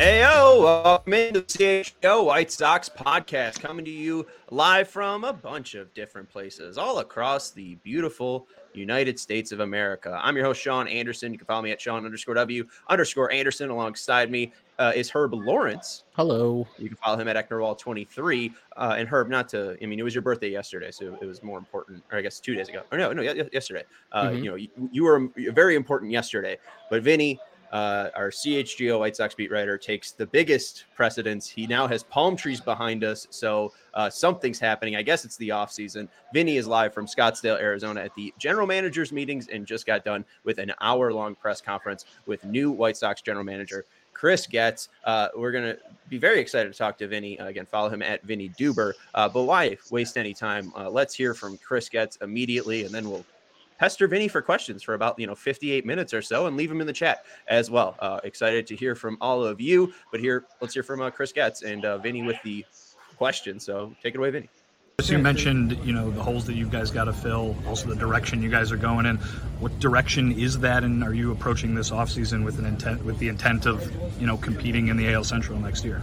Heyo, welcome into the CHGO White Sox podcast, coming to you live from a bunch of different places all across the beautiful United States of America. I'm your host, Sean Anderson. You can follow me at Sean underscore W underscore Anderson. Alongside me uh, is Herb Lawrence. Hello. You can follow him at Ecknerwall23. Uh, and Herb, not to, I mean, it was your birthday yesterday, so it was more important, or I guess two days ago. Or no, no, yesterday. Uh, mm-hmm. You know, you, you were very important yesterday. But Vinny, uh, our CHGO White Sox beat writer takes the biggest precedence. He now has palm trees behind us, so uh, something's happening. I guess it's the off season. Vinny is live from Scottsdale, Arizona, at the general managers meetings, and just got done with an hour long press conference with new White Sox general manager Chris Getz. Uh, we're to be very excited to talk to Vinny. Uh, again, follow him at Vinny Duber. Uh, but why waste any time? Uh, let's hear from Chris Getz immediately, and then we'll pester Vinny for questions for about you know 58 minutes or so, and leave them in the chat as well. Uh, excited to hear from all of you. But here, let's hear from uh, Chris Getz and uh, Vinny with the question. So take it away, Vinny. As You mentioned, you know, the holes that you guys got to fill, also the direction you guys are going in. What direction is that, and are you approaching this offseason with an intent, with the intent of, you know, competing in the AL Central next year?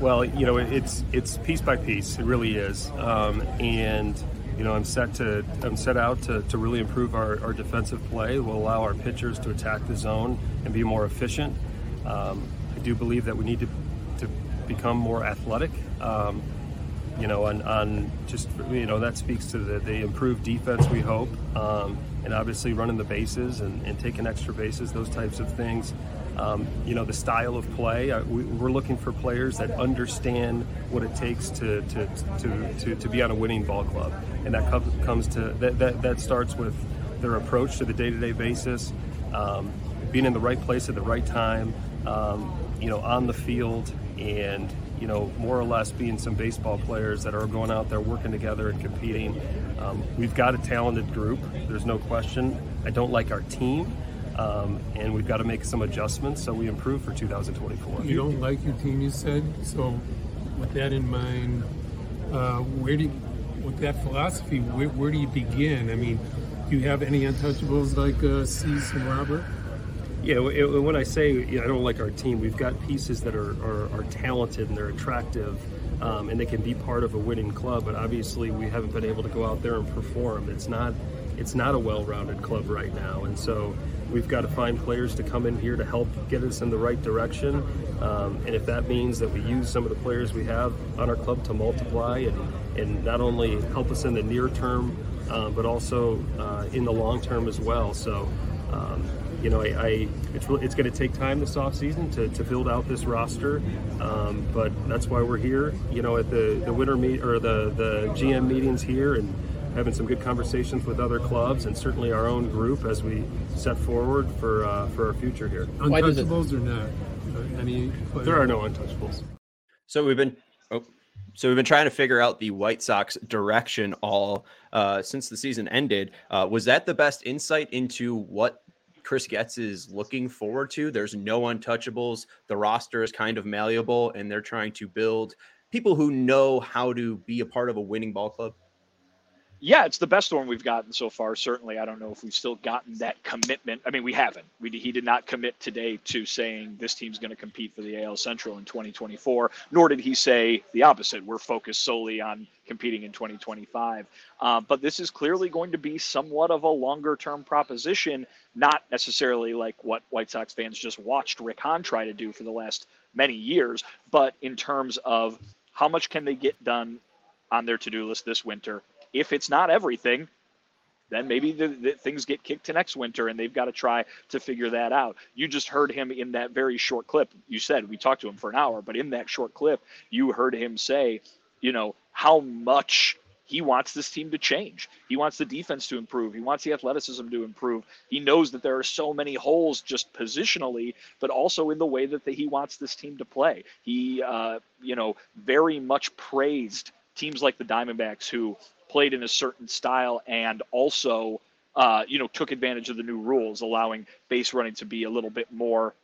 Well, you know, it's it's piece by piece. It really is, um, and you know, I'm set to I'm set out to, to really improve our, our defensive play. Will allow our pitchers to attack the zone and be more efficient. Um, I do believe that we need to to become more athletic. Um, you know, on, on just you know that speaks to the, the improved defense we hope, um, and obviously running the bases and, and taking extra bases, those types of things. Um, you know, the style of play. Uh, we, are looking for players that understand what it takes to to, to, to, to be on a winning ball club, and that comes to that, that, that starts with their approach to the day-to-day basis, um, being in the right place at the right time, um, you know, on the field, and you know, more or less being some baseball players that are going out there working together and competing. Um, we've got a talented group. There's no question. I don't like our team. Um, and we've got to make some adjustments so we improve for 2024. You don't like your team, you said. So, with that in mind, uh, where do you, with that philosophy, where, where, do you begin? I mean, do you have any untouchables like uh, Cease and Robert? Yeah, when I say you know, I don't like our team, we've got pieces that are, are, are talented and they're attractive. Um, and they can be part of a winning club, but obviously we haven't been able to go out there and perform. It's not it's not a well-rounded club right now, and so we've got to find players to come in here to help get us in the right direction. Um, and if that means that we use some of the players we have on our club to multiply and, and not only help us in the near term, uh, but also uh, in the long term as well. So, um, you know, I, I it's, really, it's going to take time this offseason to, to build out this roster, um, but that's why we're here. You know, at the the winter meet or the the GM meetings here and having some good conversations with other clubs and certainly our own group as we set forward for uh, for our future here. Untouchables or not? Any? There are no untouchables. So we've been. Oh, so we've been trying to figure out the White Sox direction all uh, since the season ended. Uh, was that the best insight into what Chris Getz is looking forward to? There's no untouchables. The roster is kind of malleable, and they're trying to build people who know how to be a part of a winning ball club. Yeah, it's the best one we've gotten so far. Certainly, I don't know if we've still gotten that commitment. I mean, we haven't. We, he did not commit today to saying this team's going to compete for the AL Central in 2024, nor did he say the opposite. We're focused solely on competing in 2025. Uh, but this is clearly going to be somewhat of a longer term proposition, not necessarily like what White Sox fans just watched Rick Hahn try to do for the last many years, but in terms of how much can they get done on their to do list this winter if it's not everything, then maybe the, the, things get kicked to next winter and they've got to try to figure that out. You just heard him in that very short clip. You said we talked to him for an hour, but in that short clip, you heard him say, you know, how much he wants this team to change. He wants the defense to improve. He wants the athleticism to improve. He knows that there are so many holes just positionally, but also in the way that the, he wants this team to play. He, uh, you know, very much praised teams like the Diamondbacks who played in a certain style and also uh, you know took advantage of the new rules, allowing base running to be a little bit more,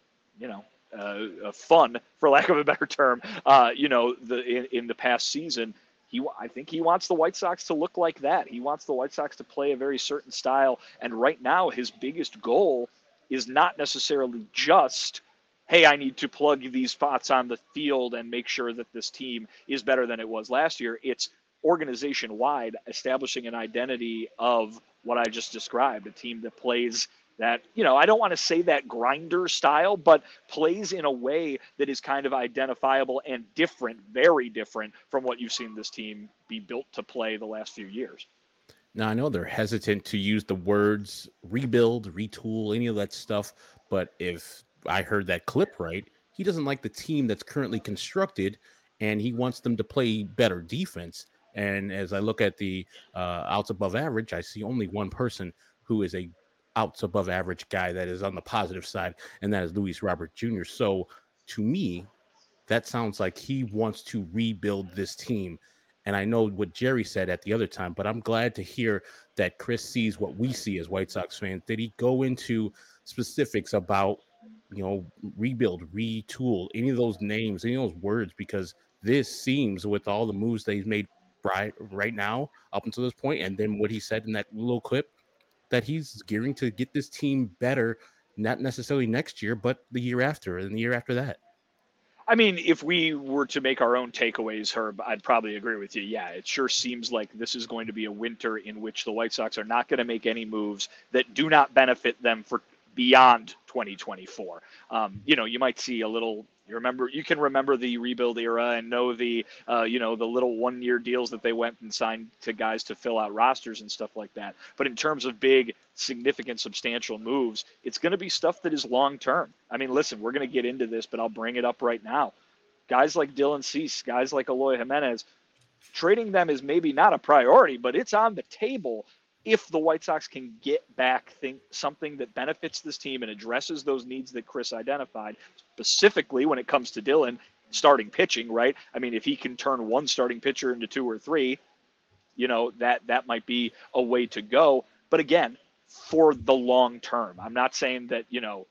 you know, uh, uh, fun for lack of a better term. Uh, you know, the in, in the past season, he I think he wants the White Sox to look like that. He wants the White Sox to play a very certain style, and right now his biggest goal is not necessarily just hey, I need to plug these spots on the field and make sure that this team is better than it was last year. It's organization wide establishing an identity of what I just described a team that plays that, you know, I don't want to say that grinder style, but plays in a way that is kind of identifiable and different, very different from what you've seen this team be built to play the last few years. Now, I know they're hesitant to use the words rebuild, retool, any of that stuff, but if I heard that clip right, he doesn't like the team that's currently constructed and he wants them to play better defense. And as I look at the uh, outs above average, I see only one person who is a outs above average guy that is on the positive side, and that is Luis Robert Jr. So to me, that sounds like he wants to rebuild this team. And I know what Jerry said at the other time, but I'm glad to hear that Chris sees what we see as White Sox fans. Did he go into specifics about, you know, rebuild, retool, any of those names, any of those words? Because this seems, with all the moves he's made right right now up until this point, and then what he said in that little clip that he's gearing to get this team better, not necessarily next year, but the year after and the year after that. I mean, if we were to make our own takeaways, Herb, I'd probably agree with you. Yeah, it sure seems like this is going to be a winter in which the White Sox are not going to make any moves that do not benefit them for beyond 2024. Um, you know, you might see a little you remember, you can remember the rebuild era and know the, uh, you know, the little one-year deals that they went and signed to guys to fill out rosters and stuff like that. But in terms of big, significant, substantial moves, it's going to be stuff that is long-term. I mean, listen, we're going to get into this, but I'll bring it up right now. Guys like Dylan Cease, guys like Eloy Jimenez, trading them is maybe not a priority, but it's on the table if the White Sox can get back think something that benefits this team and addresses those needs that Chris identified, specifically when it comes to Dylan starting pitching, right? I mean, if he can turn one starting pitcher into two or three, you know, that that might be a way to go. But again, for the long term. I'm not saying that, you know,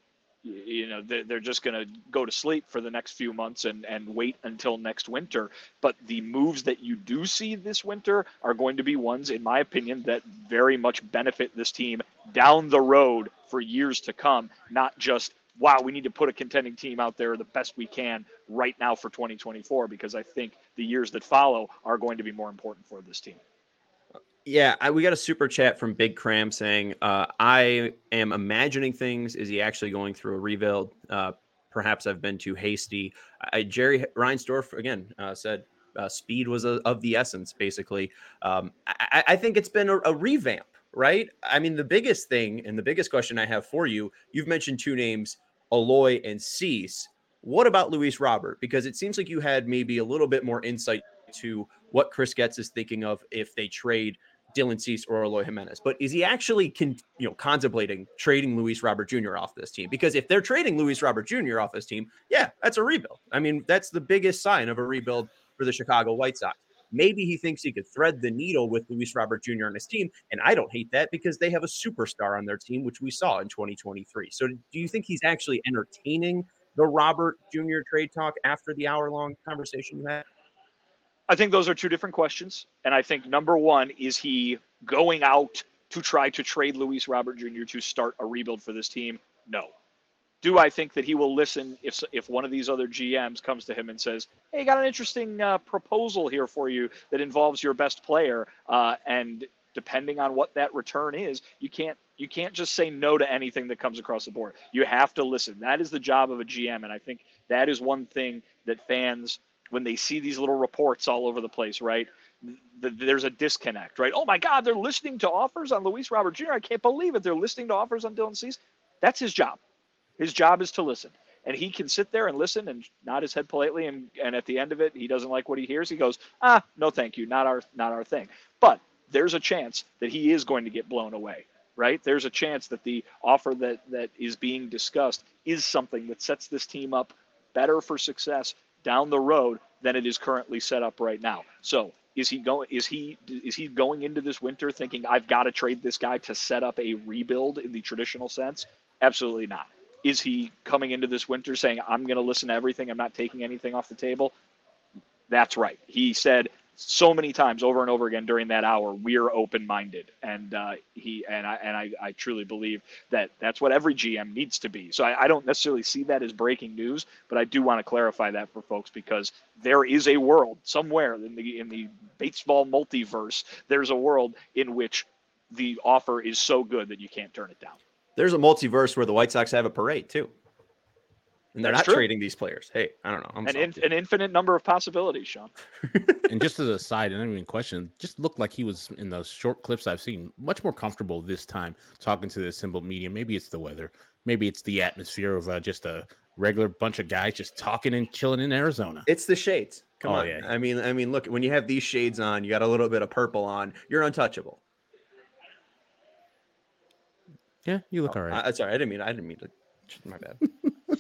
you know they're just going to go to sleep for the next few months and and wait until next winter. But the moves that you do see this winter are going to be ones in my opinion that very much benefit this team down the road for years to come not just wow we need to put a contending team out there the best we can right now for 2024 because i think the years that follow are going to be more important for this team yeah, I, we got a super chat from Big Cram saying, uh, "I am imagining things. Is he actually going through a rebuild? Uh, perhaps I've been too hasty." I, Jerry Reinsdorf again uh, said uh, speed was a, of the essence. Basically, um, I, I, think it's been a, a, revamp, right? I mean, the biggest thing and the biggest question I have for you, you've mentioned two names, Eloy and Cease. What about Luis Robert? Because it seems like you had maybe a little bit more insight to what Chris Getz is thinking of if they trade Dylan Cease or Eloy Jimenez. But is he actually con- you know contemplating trading Luis Robert Jr. off this team? Because if they're trading Luis Robert Jr. off this team, yeah, that's a rebuild. I mean, that's the biggest sign of a rebuild for the Chicago White Sox. Maybe he thinks he could thread the needle with Luis Robert Jr. and his team, and I don't hate that because they have a superstar on their team, which we saw in 2023. So, do you think he's actually entertaining the Robert Jr. trade talk after the hour-long conversation you had? I think those are two different questions. And I think number one, is he going out to try to trade Luis Robert Jr. to start a rebuild for this team? No. Do I think that he will listen if if one of these other GMs comes to him and says, "Hey, got an interesting uh, proposal here for you that involves your best player," uh, and depending on what that return is, you can't you can't just say no to anything that comes across the board. You have to listen. That is the job of a GM, and I think that is one thing that fans, when they see these little reports all over the place, right? there's a disconnect, right? Oh my God, they're listening to offers on Luis Robert Jr. I can't believe it. They're listening to offers on Dylan Cease. That's his job. His job is to listen. And he can sit there and listen and nod his head politely and, and at the end of it he doesn't like what he hears. He goes, ah, no thank you, not our not our thing. But there's a chance that he is going to get blown away. Right? There's a chance that the offer that that is being discussed is something that sets this team up better for success down the road than it is currently set up right now. So is he going? Is he is he going into this winter thinking I've got to trade this guy to set up a rebuild in the traditional sense? Absolutely not. Is he coming into this winter saying I'm going to listen to everything? I'm not taking anything off the table. That's right. He said so many times over and over again during that hour we're open-minded. And uh, he and I and I, I truly believe that that's what every GM needs to be. So I, I don't necessarily see that as breaking news but I do want to clarify that for folks because there is a world somewhere in the in the baseball multiverse there's a world in which the offer is so good that you can't turn it down. There's a multiverse where the White Sox have a parade too and they're That's not true. trading these players. Hey, I don't know. I'm an, in, an infinite number of possibilities, Sean. and just as a side, and I mean question, just looked like he was in those short clips I've seen much more comfortable this time talking to the assembled media. Maybe it's the weather, maybe it's the atmosphere of uh, just a regular bunch of guys just talking and chilling in Arizona. It's the shades. Come oh, on. Yeah. I mean, I mean, look, when you have these shades on, you got a little bit of purple on, you're untouchable. Yeah, you look oh, all right. I, sorry, I didn't mean I didn't mean to my bad.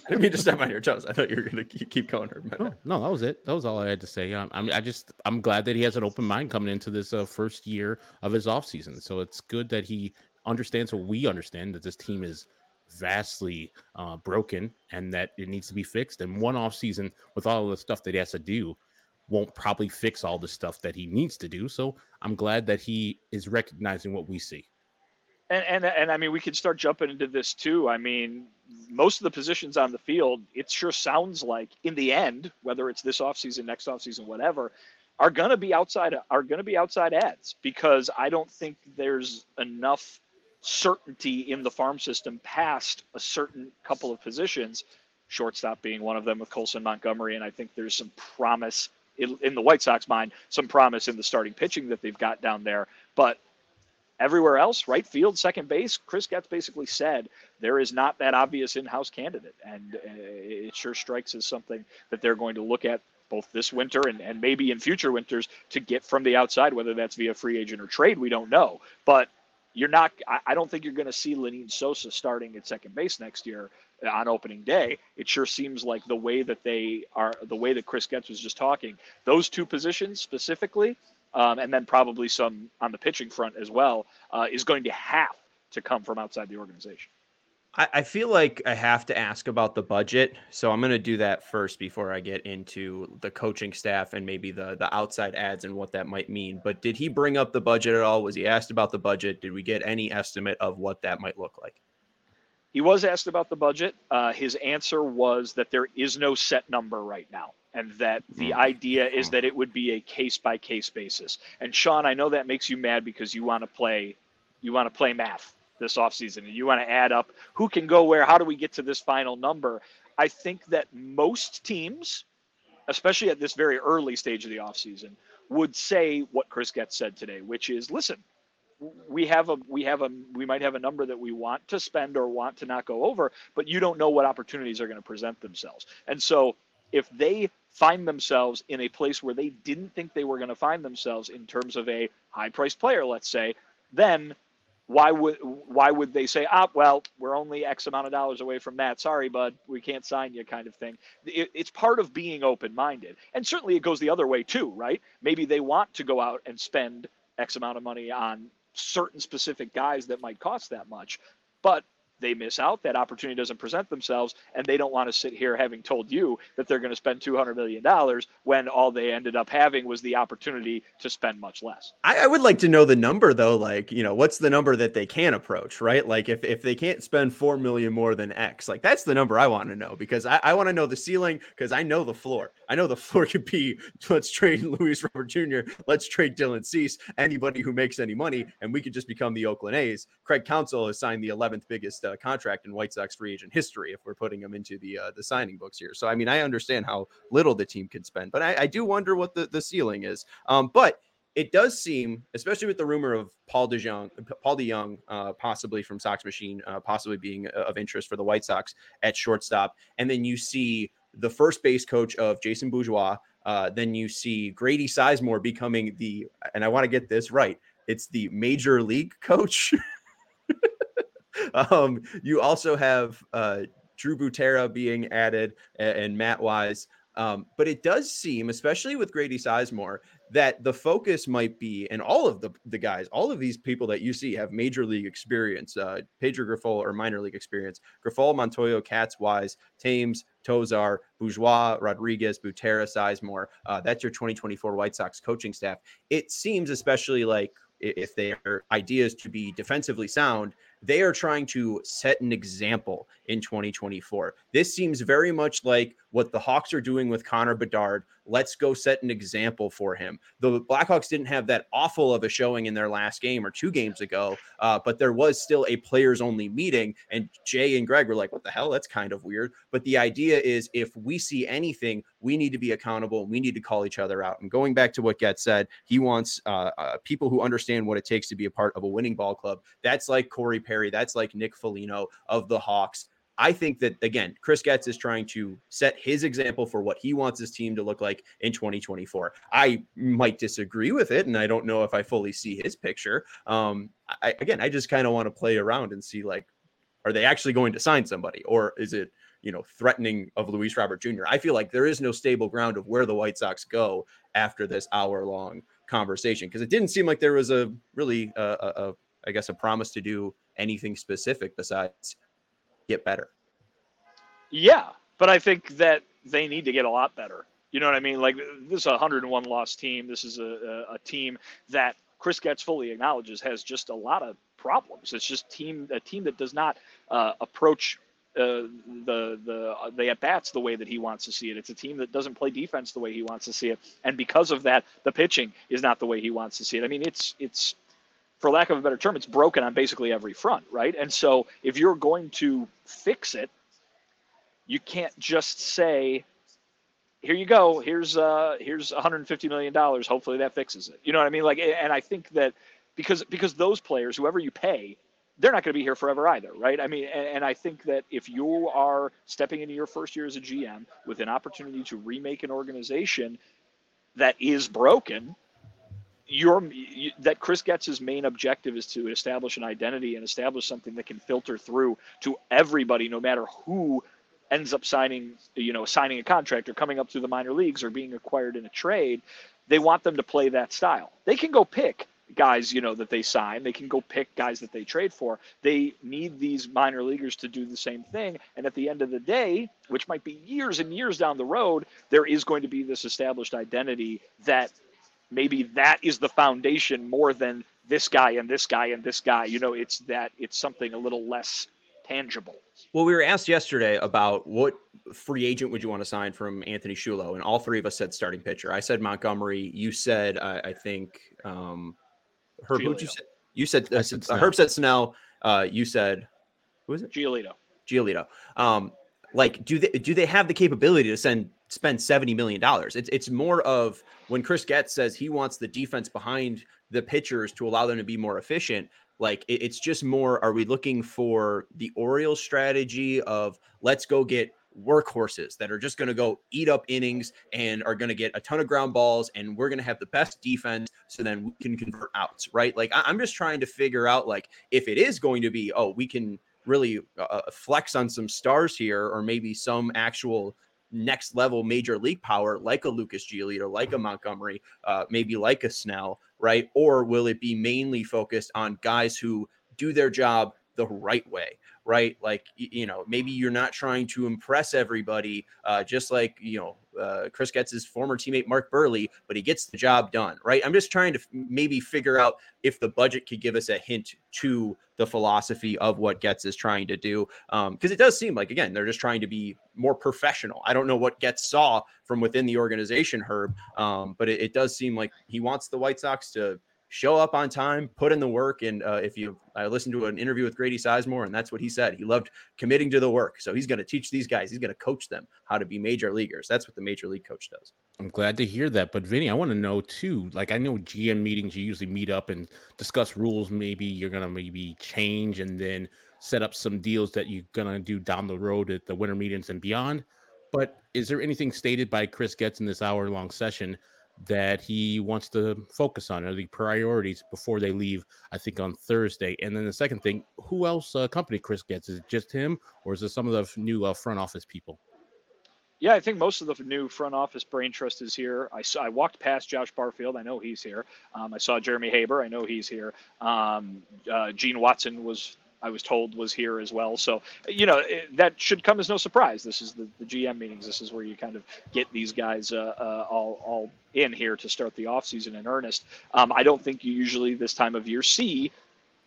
I didn't mean to step on your toes. I thought you were going to keep going. No, no, that was it. That was all I had to say. Um, I just I'm glad that he has an open mind coming into this uh, first year of his offseason. So it's good that he understands what we understand that this team is vastly uh, broken and that it needs to be fixed. And one off season with all the stuff that he has to do won't probably fix all the stuff that he needs to do. So I'm glad that he is recognizing what we see. And, and and I mean, we could start jumping into this too. I mean, most of the positions on the field, it sure sounds like in the end, whether it's this offseason, next offseason, whatever, are going to be outside are going to be outside ads because I don't think there's enough certainty in the farm system past a certain couple of positions, shortstop being one of them with Colson Montgomery, and I think there's some promise in, in the White Sox mind, some promise in the starting pitching that they've got down there. But Everywhere else, right field, second base, Chris Getz basically said there is not that obvious in-house candidate, and uh, it sure strikes as something that they're going to look at both this winter and, and maybe in future winters to get from the outside, whether that's via free agent or trade, we don't know. But you're not. I, I don't think you're going to see Lenyn Sosa starting at second base next year on opening day. It sure seems like the way that they are, the way that Chris Getz was just talking, those two positions specifically um, and then probably some on the pitching front as well, uh, is going to have to come from outside the organization. I, I feel like I have to ask about the budget, so I'm going to do that first before I get into the coaching staff and maybe the the outside ads and what that might mean. But did he bring up the budget at all? Was he asked about the budget? Did we get any estimate of what that might look like? He was asked about the budget. Uh, his answer was that there is no set number right now and that the hmm. idea is that it would be a case by case basis. And Sean, I know that makes you mad because you want to play you want to play math this offseason and you want to add up who can go where, how do we get to this final number? I think that most teams, especially at this very early stage of the offseason, would say what Chris Getz said today, which is listen, we have a we have a we might have a number that we want to spend or want to not go over, but you don't know what opportunities are going to present themselves. And so if they find themselves in a place where they didn't think they were going to find themselves in terms of a high priced player, let's say, then why would why would they say ah well we're only x amount of dollars away from that. Sorry bud we can't sign you kind of thing. It, it's part of being open minded and certainly it goes the other way too right? Maybe they want to go out and spend x amount of money on certain specific guys that might cost that much. But they miss out. That opportunity doesn't present themselves, and they don't want to sit here having told you that they're going to spend $200 million when all they ended up having was the opportunity to spend much less. I, I, would like to know the number, though. Like, you know, what's the number that they can approach, right? Like, if, if they can't spend 4 million more than X, like, that's the number I want to know because I, I want to know the ceiling because I know the floor. I know the floor could be let's trade Luis Robert Jr., let's trade Dylan Cease, anybody who makes any money, and we could just become the Oakland A's. Craig Counsell has signed the 11th biggest uh, uh, contract in White Sox free agent history if we're putting him into the uh, the signing books here. So I mean, I understand how little the team can spend, but I, I do wonder what the, the ceiling is. Um, but it does seem, especially with the rumor of Paul DeJong, Paul DeJong, uh, possibly from Sox Machine, uh, possibly being uh, of interest for the White Sox at shortstop, and then you see the first base coach of Jason Bourgeois. Uh, then you see Grady Sizemore becoming the, and I want to get this right. It's the major league coach um, you also have uh, Drew Butera being added and, and Matt Wise. Um, but it does seem, especially with Grady Sizemore, that the focus might be, and all of the, the guys, all of these people that you see have major league experience, uh, Pedro Grifol or minor league experience, Grifol, Montoyo, Katz, Wise, Thames, Tosar, Bourgeois, Rodriguez, Butera, Sizemore. Uh, that's your 2024 White Sox coaching staff. It seems, especially like if their ideas to be defensively sound, they are trying to set an example in 2024. This seems very much like what the Hawks are doing with Connor Bedard. Let's go set an example for him. The Blackhawks didn't have that awful of a showing in their last game or two games ago, uh, but there was still a players only meeting. And Jay and Greg were like, what the hell? That's kind of weird. But the idea is if we see anything, we need to be accountable. We need to call each other out. And going back to what Getz said, he wants uh, uh, people who understand what it takes to be a part of a winning ball club. That's like Corey Perry. That's like Nick Foligno of the Hawks. I think that again, Chris Getz is trying to set his example for what he wants his team to look like in 2024. I might disagree with it, and I don't know if I fully see his picture. Um, I, again, I just kind of want to play around and see like, are they actually going to sign somebody, or is it you know threatening of Luis Robert Jr.? I feel like there is no stable ground of where the White Sox go after this hour long conversation because it didn't seem like there was a really uh, a, a I guess a promise to do anything specific besides get better. Yeah, but I think that they need to get a lot better. You know what I mean? Like this is a 101 loss team. This is a, a, a team that Chris Getz fully acknowledges has just a lot of problems. It's just team a team that does not uh, approach uh, the the the at bats the way that he wants to see it. It's a team that doesn't play defense the way he wants to see it, and because of that, the pitching is not the way he wants to see it. I mean, it's it's for lack of a better term, it's broken on basically every front, right? And so if you're going to fix it, you can't just say, "Here you go. Here's uh, here's 150 million dollars. Hopefully that fixes it." You know what I mean? Like, and I think that because because those players, whoever you pay, they're not going to be here forever either, right? I mean, and, and, I think that if you are stepping into your first year as a GM with an opportunity to remake an organization that is broken, your that Chris Getz's main objective is to establish an identity and establish something that can filter through to everybody, no matter who ends up signing, you know, signing a contract or coming up through the minor leagues or being acquired in a trade. They want them to play that style. They can go pick guys, you know, that they sign. They can go pick guys that they trade for. They need these minor leaguers to do the same thing. And at the end of the day, which might be years and years down the road, there is going to be this established identity that maybe that is the foundation more than this guy and this guy and this guy. You know, it's that it's something a little less tangible. Well, we were asked yesterday about what free agent would you want to sign from Anthony Shulo, and all three of us said starting pitcher. I said Montgomery. You said uh, I think um, Herb. Who you said? You said, uh, said uh, Herb said Snell. Uh, you said who is it? Giolito. Giolito. Um, like, do they do they have the capability to send spend seventy million dollars? It's it's more of when Chris Getz says he wants the defense behind the pitchers to allow them to be more efficient. Like it, it's just more, are we looking for the Orioles strategy of let's go get workhorses that are just going to go eat up innings and are going to get a ton of ground balls and we're going to have the best defense so then we can convert outs right like I- am just trying to figure out like if it is going to be oh we can really uh, uh, flex on some stars here or maybe some actual next level major league power like a Lucas Giolito, like a Montgomery, uh, maybe like a Snell, right? Or will it be mainly focused on guys who do their job the right way, right? Like, you know, maybe you're not trying to impress everybody, uh, just like, you know, uh, Chris Getz his former teammate Mark Buehrle, but he gets the job done, right? I'm just trying to f- maybe figure out if the budget could give us a hint to the philosophy of what Getz is trying to do. Because um, it does seem like, again, they're just trying to be more professional. I don't know what Getz saw from within the organization, Herb, um, but it, it does seem like he wants the White Sox to show up on time, put in the work. And uh, if you, I listened to an interview with Grady Sizemore, and that's what he said. He loved committing to the work. So he's going to teach these guys, he's going to coach them how to be major leaguers. That's what the major league coach does. I'm glad to hear that. But Vinny, I want to know too. Like I know GM meetings, you usually meet up and discuss rules. Maybe you're going to maybe change and then set up some deals that you're going to do down the road at the winter meetings and beyond. But is there anything stated by Chris Getz in this hour long session that he wants to focus on, or the priorities before they leave. I think on Thursday. And then the second thing, who else uh, company Chris Getz? Is it just him, or is it some of the new uh, front office people? Yeah, I think most of the new front office brain trust is here. I saw, I walked past Josh Barfield. I know he's here. Um, I saw Jeremy Haber. I know he's here. Um, uh, Gene Watson was I was told was here as well. So, you know, it, that should come as no surprise. This is the, the GM meetings. This is where you kind of get these guys uh, uh, all, all in here to start the offseason in earnest. Um, I don't think you usually this time of year see,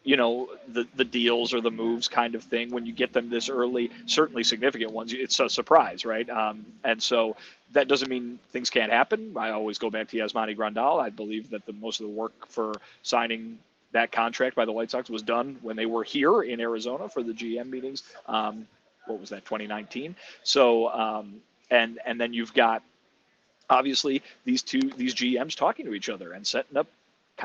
you know, the, the deals or the moves kind of thing. When you get them this early, certainly significant ones, it's a surprise, right? Um, and so that doesn't mean things can't happen. I always go back to Yasmani Grandal. I believe that the most of the work for signing that contract by the White Sox was done when they were here in Arizona for the GM meetings. Um, what was that, 2019? So, um, and and then you've got obviously these two these GMs talking to each other and setting up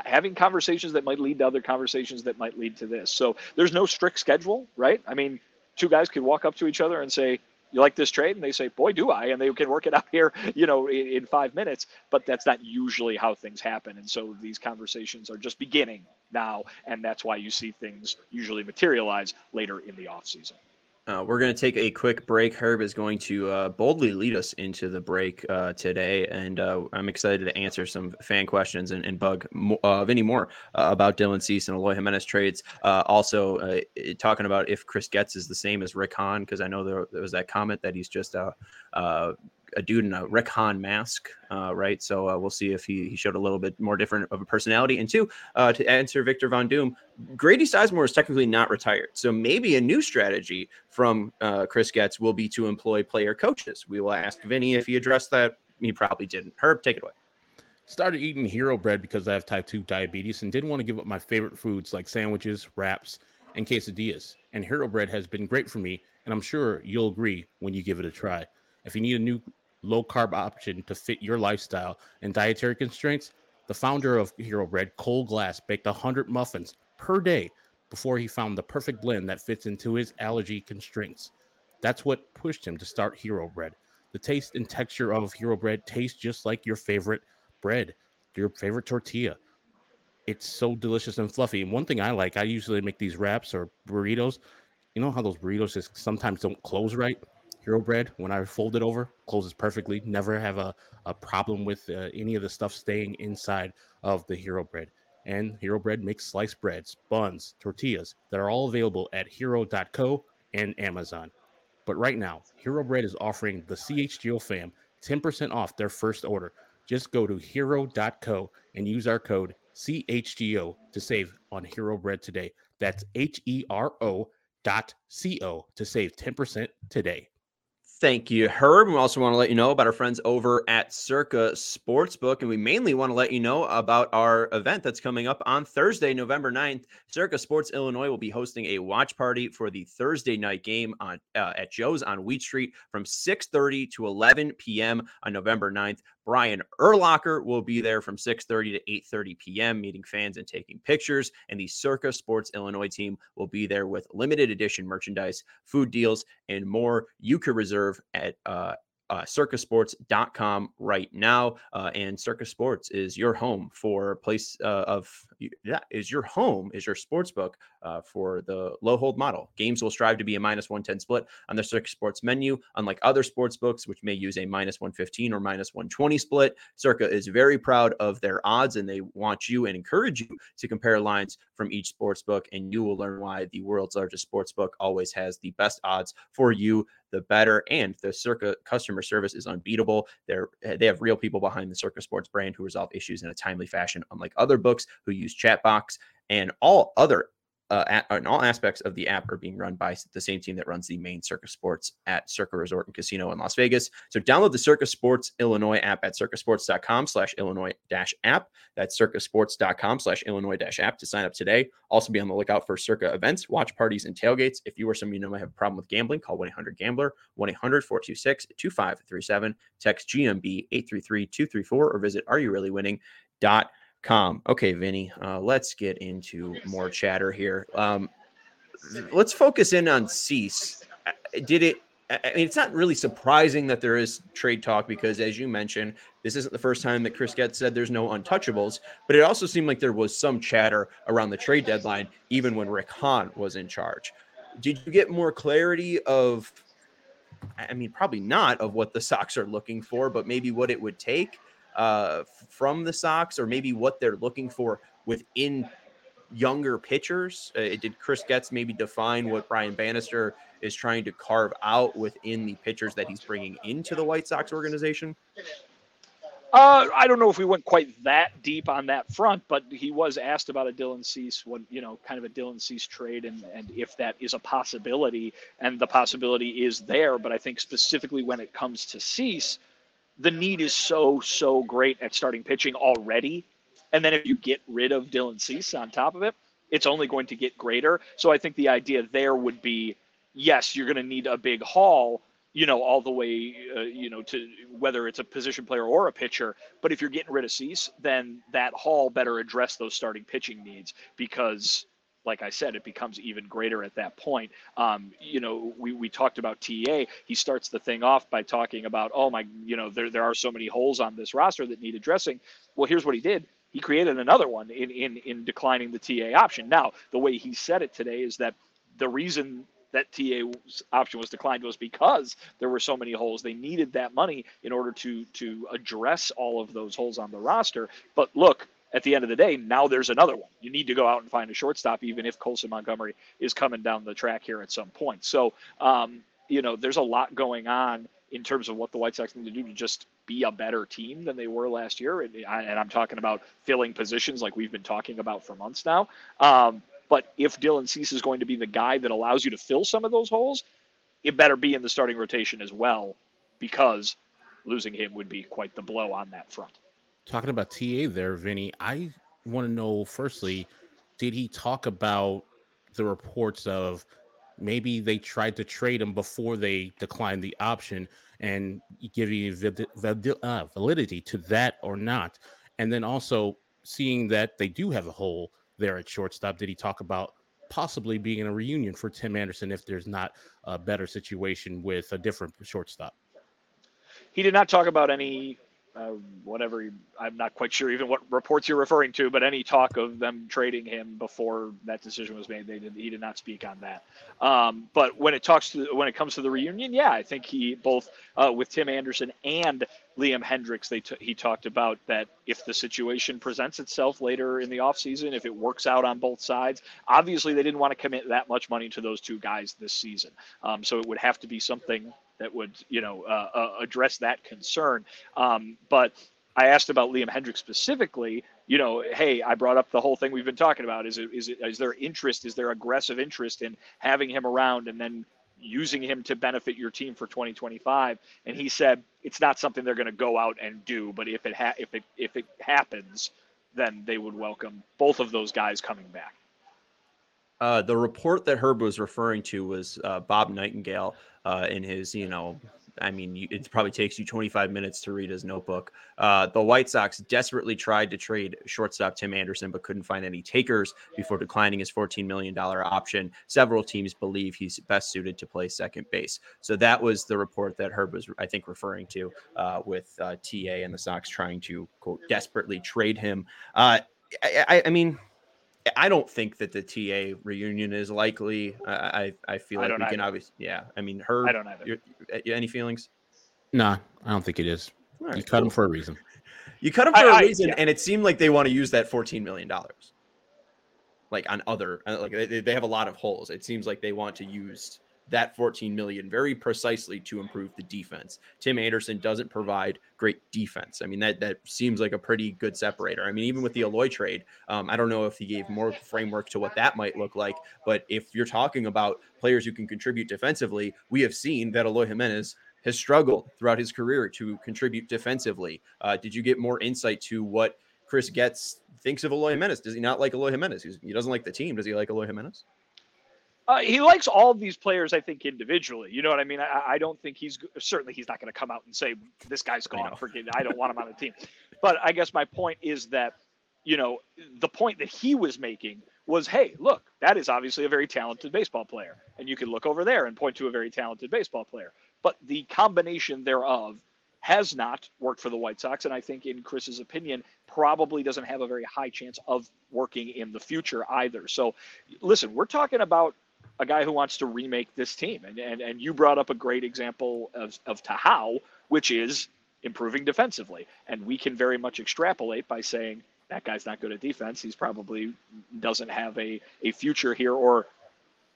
having conversations that might lead to other conversations that might lead to this. So there's no strict schedule, right? I mean, two guys could walk up to each other and say, you like this trade? And they say, boy, do I. And they can work it out here, you know, in, in, five minutes. But that's not usually how things happen. And so these conversations are just beginning now. And that's why you see things usually materialize later in the off season. Uh, we're going to take a quick break. Herb is going to uh, boldly lead us into the break uh, today, and uh, I'm excited to answer some fan questions and, and bug uh, Vinny more uh, about Dylan Cease and Eloy Jimenez trades. also, talking about if Chris Getz is the same as Rick Hahn, because I know there, there, was that comment that he's just a dude in a Rick Hahn mask, uh, right? So uh, we'll see if he, he showed a little bit more different of a personality. And two, uh, to answer Victor Von Doom, Grady Sizemore is technically not retired. So maybe a new strategy from uh, Chris Getz will be to employ player coaches. We will ask Vinny if he addressed that. He probably didn't. Herb, take it away. Started eating hero bread because I have type 2 diabetes and didn't want to give up my favorite foods like sandwiches, wraps, and quesadillas. And hero bread has been great for me, and I'm sure you'll agree when you give it a try. If you need a new low carb option to fit your lifestyle and dietary constraints, the founder of Hero Bread, Cole Glass, baked 100 muffins per day before he found the perfect blend that fits into his allergy constraints. That's what pushed him to start Hero Bread. The taste and texture of Hero Bread tastes just like your favorite bread, your favorite tortilla. It's so delicious and fluffy. And one thing I like, I usually make these wraps or burritos. You know how those burritos just sometimes don't close right? Hero Bread, when I fold it over, closes perfectly. Never have a, a problem with uh, any of the stuff staying inside of the Hero Bread. And Hero Bread makes sliced breads, buns, tortillas that are all available at hero.co and Amazon. But right now, Hero Bread is offering the CHGO fam 10% off their first order. Just go to hero.co and use our code CHGO to save on Hero Bread today. That's H E R O dot C O to save 10% today. Thank you, Herb. We also want to let you know about our friends over at Circa Sportsbook. And we mainly want to let you know about our event that's coming up on Thursday, November 9th. Circa Sports Illinois will be hosting a watch party for the Thursday night game on uh, at Joe's on Weed Street from 6:30 to 11 p.m. on November 9th. Brian Urlacher will be there from 6:30 to 8:30 p.m. meeting fans and taking pictures and the Circa Sports Illinois team will be there with limited edition merchandise, food deals and more. You can reserve at uh, uh, circasports.com right now. Uh, and Circa Sports is your home for place uh, of yeah is your home is your sports book uh, for the low hold model. Games will strive to be a minus 110 split on the Circa Sports menu. Unlike other sports books, which may use a minus 115 or minus 120 split, Circa is very proud of their odds and they want you and encourage you to compare lines from each sports book. And you will learn why the world's largest sports book always has the best odds for you the better. And the Circa customer service is unbeatable. They're eh, they have real people behind the Circa Sports brand who resolve issues in a timely fashion, unlike other books who use chatbox and all other uh, in all aspects of the app are being run by the same team that runs the main Circa Sports at Circa Resort and Casino in Las Vegas. So download the Circa Sports Illinois app at circasports.com slash Illinois dash app. That's circasports.com slash Illinois dash app to sign up today. Also be on the lookout for Circa events, watch parties, and tailgates. If you or someone you know might have a problem with gambling, call 1-800-GAMBLER, 1-800-426-2537, text GMB 833-234, or visit areyourreallywinning.com com. Okay, Vinny, uh, let's get into more chatter here. Um, let's focus in on Cease. Did it? I mean, it's not really surprising that there is trade talk because, as you mentioned, this isn't the first time that Chris Getz said there's no untouchables. But it also seemed like there was some chatter around the trade deadline, even when Rick Hahn was in charge. Did you get more clarity of? I mean, probably not of what the Sox are looking for, but maybe what it would take uh, from the Sox, or maybe what they're looking for within younger pitchers? Uh, did Chris Getz maybe define what Brian Bannister is trying to carve out within the pitchers that he's bringing into the White Sox organization? Uh, I don't know if we went quite that deep on that front, but he was asked about a Dylan Cease, what you know, kind of a Dylan Cease trade, and and if that is a possibility, and the possibility is there. But I think specifically when it comes to Cease, the need is so so great at starting pitching already, and then if you get rid of Dylan Cease on top of it, it's only going to get greater. So I think the idea there would be, yes, you're going to need a big haul, you know, all the way, uh, you know, to whether it's a position player or a pitcher. But if you're getting rid of Cease, then that haul better address those starting pitching needs because like I said, it becomes even greater at that point. Um, you know, we, we talked about TA. He starts the thing off by talking about, oh my, you know, there, there are so many holes on this roster that need addressing. Well, here's what he did. He created another one in, in, in declining the TA option. Now, the way he said it today is that the reason that TA option was declined was because there were so many holes. They needed that money in order to to address all of those holes on the roster. But look, at the end of the day, now there's another one. You need to go out and find a shortstop, even if Colson Montgomery is coming down the track here at some point. So, um, you know, there's a lot going on in terms of what the White Sox need to do to just be a better team than they were last year. And, and I'm talking about filling positions like we've been talking about for months now. Um, but if Dylan Cease is going to be the guy that allows you to fill some of those holes, it better be in the starting rotation as well, because losing him would be quite the blow on that front talking about TA there, Vinny, I want to know firstly, did he talk about the reports of maybe they tried to trade him before they declined the option and give you uh, validity to that or not? And then also seeing that they do have a hole there at shortstop, did he talk about possibly being in a reunion for Tim Anderson if there's not a better situation with a different shortstop? He did not talk about any uh, whatever. I'm not quite sure even what reports you're referring to, but any talk of them trading him before that decision was made, they did, he did not speak on that. Um, but when it talks to when it comes to the reunion, yeah, I think he both uh, with Tim Anderson and Liam Hendriks, they t- he talked about that if the situation presents itself later in the offseason, if it works out on both sides, obviously they didn't want to commit that much money to those two guys this season. Um, so it would have to be something that would you know uh, uh, address that concern. Um, but I asked about Liam Hendriks specifically. You know, hey, I brought up the whole thing we've been talking about. Is it is it is there interest? Is there aggressive interest in having him around and then using him to benefit your team for 2025? And he said it's not something they're going to go out and do, but if it ha- if it if it happens, then they would welcome both of those guys coming back. Uh, the report that Herb was referring to was uh, Bob Nightingale uh, in his, you know, I mean, you, it probably takes you 25 minutes to read his notebook. Uh, the White Sox desperately tried to trade shortstop Tim Anderson, but couldn't find any takers before declining his $14 million option. Several teams believe he's best suited to play second base. So that was the report that Herb was, I think, referring to uh, with uh, TA and the Sox trying to, quote, desperately trade him. Uh, I, I, mean, I don't think that the TA reunion is likely. I I, I feel like we either. can obviously, yeah. I mean, her. I don't have any feelings? Nah, I don't think it is. Right, you cut cool. him for a reason. You cut him for I, a reason, I, yeah. and it seemed like they want to use that fourteen million dollars, like on other, uh, like they, they have a lot of holes. It seems like they want to use that 14 million very precisely to improve the defense. Tim Anderson doesn't provide great defense. I mean, that that seems like a pretty good separator. I mean, even with the Eloy trade, um, I don't know if he gave more framework to what that might look like, but if you're talking about players who can contribute defensively, we have seen that Eloy Jimenez has struggled throughout his career to contribute defensively. Uh, did you get more insight to what Chris Getz thinks of Eloy Jimenez? Does he not like Eloy Jimenez? He's, he doesn't like the team. Does he like Eloy Jimenez? Uh, he likes all of these players, I think, individually. You know what I mean? I, I don't think he's certainly he's not going to come out and say this guy's gone. Forget, I don't want him on the team. But I guess my point is that, you know, the point that he was making was, hey, look, that is obviously a very talented baseball player, and you can look over there and point to a very talented baseball player. But the combination thereof has not worked for the White Sox, and I think, in Chris's opinion, probably doesn't have a very high chance of working in the future either. So, listen, we're talking about a guy who wants to remake this team. And and, and you brought up a great example of, of Tahau, which is improving defensively. And we can very much extrapolate by saying that guy's not good at defense. He's probably doesn't have a, a future here, or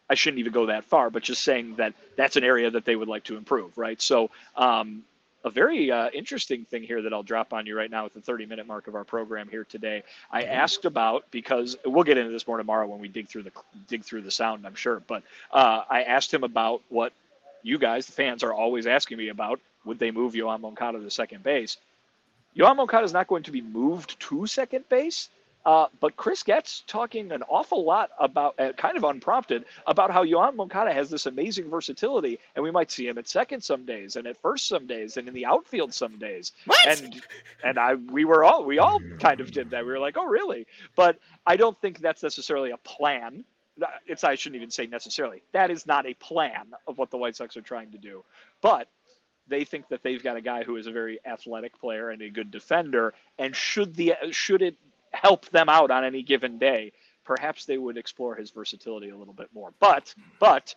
I shouldn't even go that far, but just saying that that's an area that they would like to improve, right? So um, a very uh, interesting thing here that I'll drop on you right now at the 30 minute mark of our program here today. I mm-hmm. asked about because we'll get into this more tomorrow when we dig through the dig through the sound, I'm sure. But uh, I asked him about what you guys, the fans, are always asking me about. Would they move Yoan Moncada to second base? Yoan Moncada is not going to be moved to second base. Uh, but Chris Getz talking an awful lot about, uh, kind of unprompted, about how Yoan Moncada has this amazing versatility, and we might see him at second some days, and at first some days, and in the outfield some days. What? And and I we were all we all kind of did that. We were like, oh really? But I don't think that's necessarily a plan. It's I shouldn't even say necessarily. That is not a plan of what the White Sox are trying to do. But they think that they've got a guy who is a very athletic player and a good defender. And should the should it help them out on any given day, perhaps they would explore his versatility a little bit more. But but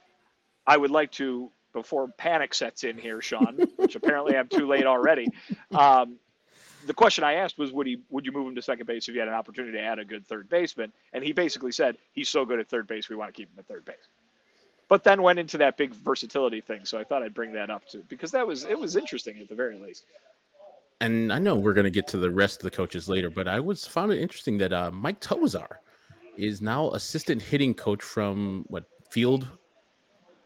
I would like to before panic sets in here, Sean, which apparently I'm too late already. Um, the question I asked was, would he would you move him to second base if you had an opportunity to add a good third baseman? And he basically said he's so good at third base, we want to keep him at third base. But then went into that big versatility thing, so I thought I'd bring that up too because that was it was interesting at the very least and I know we're going to get to the rest of the coaches later, but I was found it interesting that uh, Mike Tosar is now assistant hitting coach from what field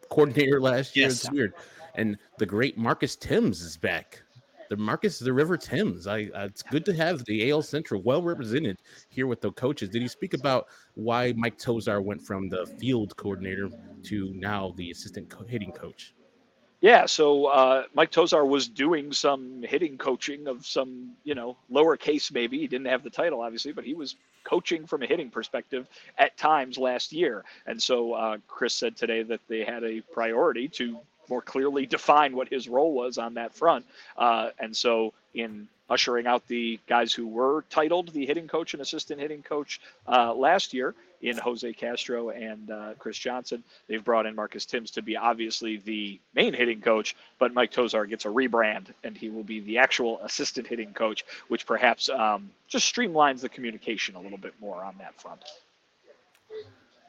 coordinator last year. Yes. It's weird. And the great Marcus Thames is back. The Marcus the River Thames. I uh, it's good to have the AL Central well represented here with the coaches. Did he speak about why Mike Tosar went from the field coordinator to now the assistant co- hitting coach? Yeah, so uh, Mike Tosar was doing some hitting coaching of some, you know, lowercase maybe. He didn't have the title, obviously, but he was coaching from a hitting perspective at times last year. And so uh, Chris said today that they had a priority to more clearly define what his role was on that front. Uh, and so in ushering out the guys who were titled the hitting coach and assistant hitting coach uh, last year in Jose Castro and uh, Chris Johnson. They've brought in Marcus Thames to be obviously the main hitting coach, but Mike Tosar gets a rebrand and he will be the actual assistant hitting coach, which perhaps um, just streamlines the communication a little bit more on that front.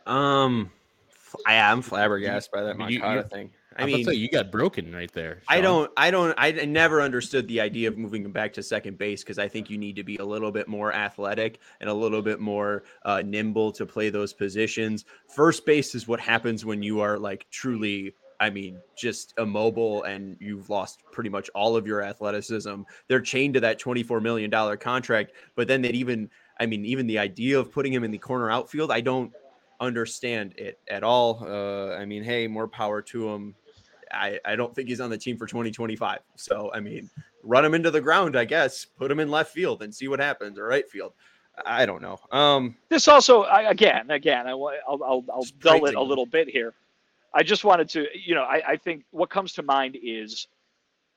Um, I am flabbergasted by that Mike Moncada thing. I, mean, say you got broken right there. Sean. I don't, I don't, I never understood the idea of moving him back to second base because I think you need to be a little bit more athletic and a little bit more uh, nimble to play those positions. First base is what happens when you are like truly I mean, just immobile and you've lost pretty much all of your athleticism. They're chained to that $24 million contract, but then they'd even, I mean, even the idea of putting him in the corner outfield, I don't understand it at all. Uh, I mean, hey, more power to him. I, I don't think he's on the team for 2025. So, I mean, run him into the ground, I guess, put him in left field and see what happens or right field. I don't know. Um, this also, I, again, again, I, will I'll, I'll dull it a little bit here. I just wanted to, you know, I, I think what comes to mind is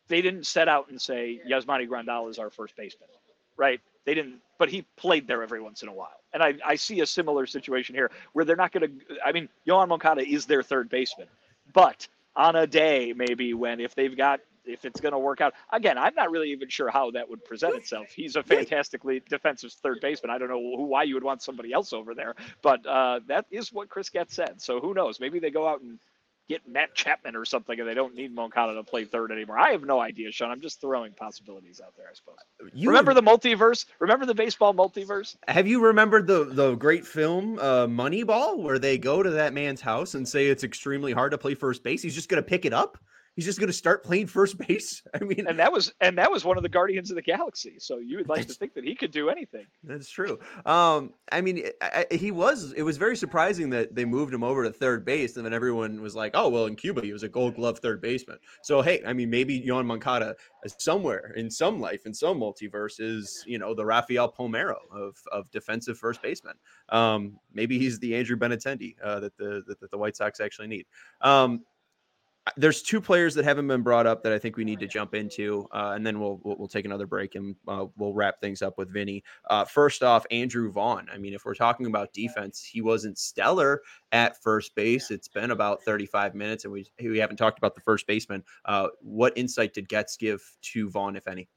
they didn't set out and say Yasmani Grandal is our first baseman, right? They didn't, but he played there every once in a while. And I, I see a similar situation here where they're not going to, I mean, Yoan Moncada is their third baseman, but on a day maybe when if they've got if it's going to work out. Again, I'm not really even sure how that would present itself. He's a fantastically defensive third baseman. I don't know who, why you would want somebody else over there, but uh, that is what Chris Getz said. So who knows? Maybe they go out and get Matt Chapman or something, and they don't need Moncada to play third anymore. I have no idea, Sean. I'm just throwing possibilities out there, I suppose. You remember the multiverse? Remember the baseball multiverse? Have you remembered the the great film uh, Moneyball, where they go to that man's house and say it's extremely hard to play first base? He's just going to pick it up he's just going to start playing first base. I mean, and that was and that was one of the Guardians of the Galaxy. So you would like to think that he could do anything. That's true. Um, I mean, I, I, he was. It was very surprising that they moved him over to third base, and then everyone was like, "Oh, well, in Cuba, he was a Gold Glove third baseman." So hey, I mean, maybe Yoan Moncada somewhere in some life in some multiverse is you know the Rafael Palmeiro of of defensive first baseman. Um, maybe he's the Andrew Benintendi uh, that the that, that the White Sox actually need. Um, there's two players that haven't been brought up that I think we need to jump into, uh, and then we'll, we'll, we'll take another break and uh, we'll wrap things up with Vinny. Uh, first off, Andrew Vaughn. I mean, if we're talking about defense, he wasn't stellar at first base. It's been about 35 minutes, and we we haven't talked about the first baseman. Uh, what insight did Getz give to Vaughn, if any?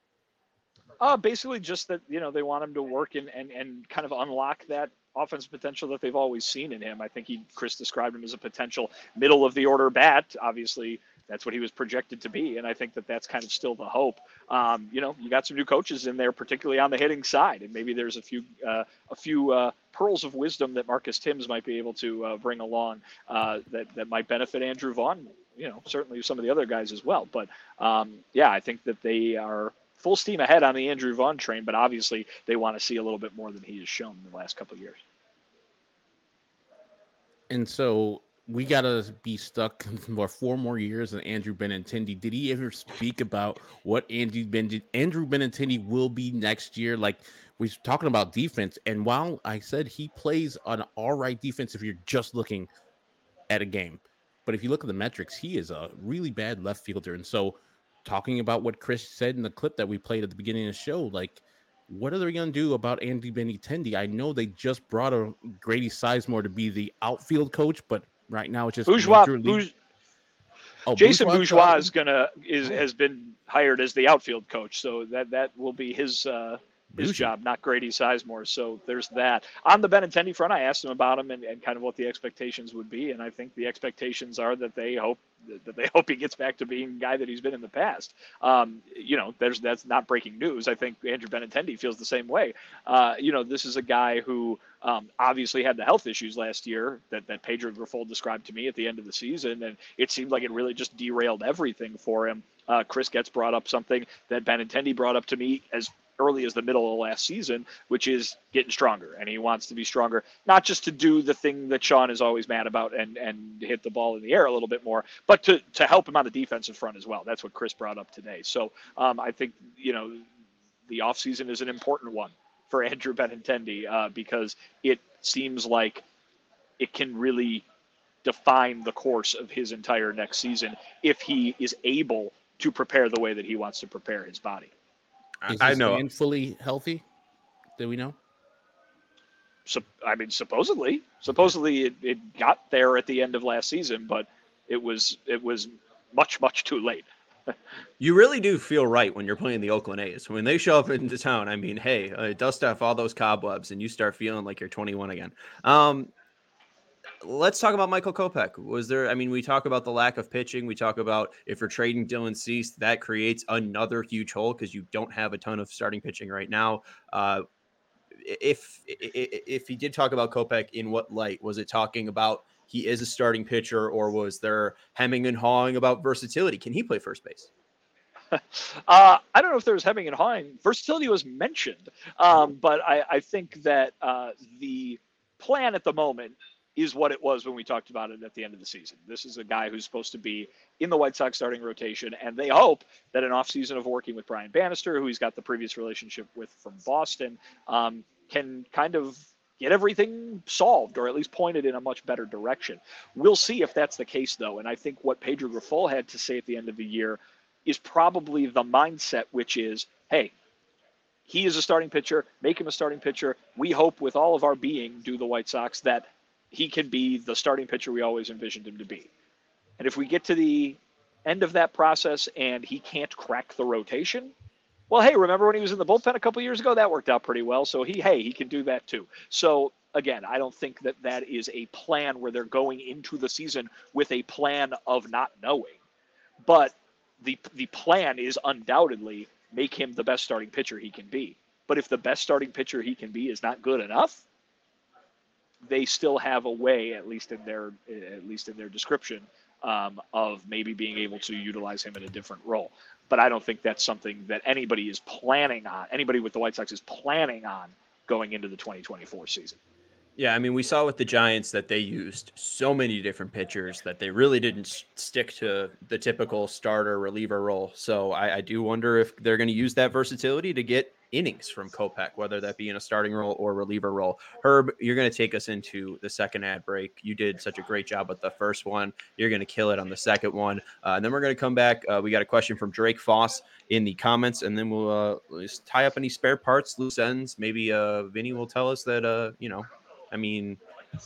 Uh, basically, just that you know they want him to work and and and kind of unlock that offensive potential that they've always seen in him. I think he Chris described him as a potential middle of the order bat. Obviously, that's what he was projected to be, and I think that that's kind of still the hope. Um, you know, you got some new coaches in there, particularly on the hitting side, and maybe there's a few uh, a few uh, pearls of wisdom that Marcus Thames might be able to uh, bring along uh, that that might benefit Andrew Vaughn. You know, certainly some of the other guys as well. But um, yeah, I think that they are full steam ahead on the Andrew Vaughn train, but obviously they want to see a little bit more than he has shown in the last couple of years. And so we gotta be stuck for four more years. And Andrew Benintendi, did he ever speak about what Andrew Ben Andrew Benintendi will be next year? Like we're talking about defense, and while I said he plays an all right defense, if you're just looking at a game, but if you look at the metrics, he is a really bad left fielder, and so talking about what Chris said in the clip that we played at the beginning of the show, like what are they going to do about Andy Benintendi? I know they just brought a Grady Sizemore to be the outfield coach, but right now it's just Bourgeois. Bourgeois oh, Jason Bourgeois, Bourgeois is gonna is has been hired as the outfield coach, so that that will be his uh, his job, not Grady Sizemore. So there's that. On the Benintendi front, I asked him about him and, and kind of what the expectations would be, and I think the expectations are that they hope that they hope he gets back to being a guy that he's been in the past. Um, you know, there's that's not breaking news. I think Andrew Benintendi feels the same way. Uh, you know, this is a guy who um, obviously had the health issues last year that, that Pedro Grifol described to me at the end of the season, and it seemed like it really just derailed everything for him. Uh, Chris Getz brought up something that Benintendi brought up to me as early as the middle of last season, which is getting stronger. And he wants to be stronger, not just to do the thing that Sean is always mad about and, and hit the ball in the air a little bit more, but to, to help him on the defensive front as well. That's what Chris brought up today. So um, I think, you know, the offseason is an important one for Andrew Benintendi uh, because it seems like it can really define the course of his entire next season if he is able to prepare the way that he wants to prepare his body. Is I know. Man fully healthy? Do we know? So, I mean, supposedly, supposedly it, it got there at the end of last season, but it was it was much much too late. you really do feel right when you're playing the Oakland A's. When they show up into town, I mean, hey, uh, dust off all those cobwebs and you start feeling like you're 21 again. Um, let's talk about Michael Kopech. Was there? I mean, we talk about the lack of pitching. We talk about if you're trading Dylan Cease, that creates another huge hole because you don't have a ton of starting pitching right now. Uh, if if he did talk about Kopech, in what light was it talking about? He is a starting pitcher, or was there hemming and hawing about versatility? Can he play first base? Uh, I don't know if there was hemming and hawing. Versatility was mentioned, um, but I, I think that uh, the plan at the moment is what it was when we talked about it at the end of the season. This is a guy who's supposed to be in the White Sox starting rotation, and they hope that an offseason of working with Brian Bannister, who he's got the previous relationship with from Boston, um, can kind of get everything solved or at least pointed in a much better direction. We'll see if that's the case, though. And I think what Pedro Grifol had to say at the end of the year is probably the mindset, which is, hey, he is a starting pitcher, make him a starting pitcher. We hope with all of our being, do the White Sox, that he can be the starting pitcher we always envisioned him to be. And if we get to the end of that process and he can't crack the rotation, well, hey, remember when he was in the bullpen a couple years ago? That worked out pretty well. So he, hey, he can do that too. So again, I don't think that that is a plan where they're going into the season with a plan of not knowing. But the the plan is undoubtedly make him the best starting pitcher he can be. But if the best starting pitcher he can be is not good enough, they still have a way, at least in their at least in their description, um, of maybe being able to utilize him in a different role. But I don't think that's something that anybody is planning on. Anybody with the White Sox is planning on going into the 2024 season. Yeah, I mean, we saw with the Giants that they used so many different pitchers that they really didn't stick to the typical starter reliever role. So I, I do wonder if they're going to use that versatility to get innings from Kopech, whether that be in a starting role or reliever role. Herb, you're going to take us into the second ad break. You did such a great job with the first one. You're going to kill it on the second one. Uh, and then we're going to come back. Uh, we got a question from Drake Foss in the comments, and then we'll uh, just tie up any spare parts, loose ends. Maybe uh, Vinny will tell us that, uh, you know, I mean,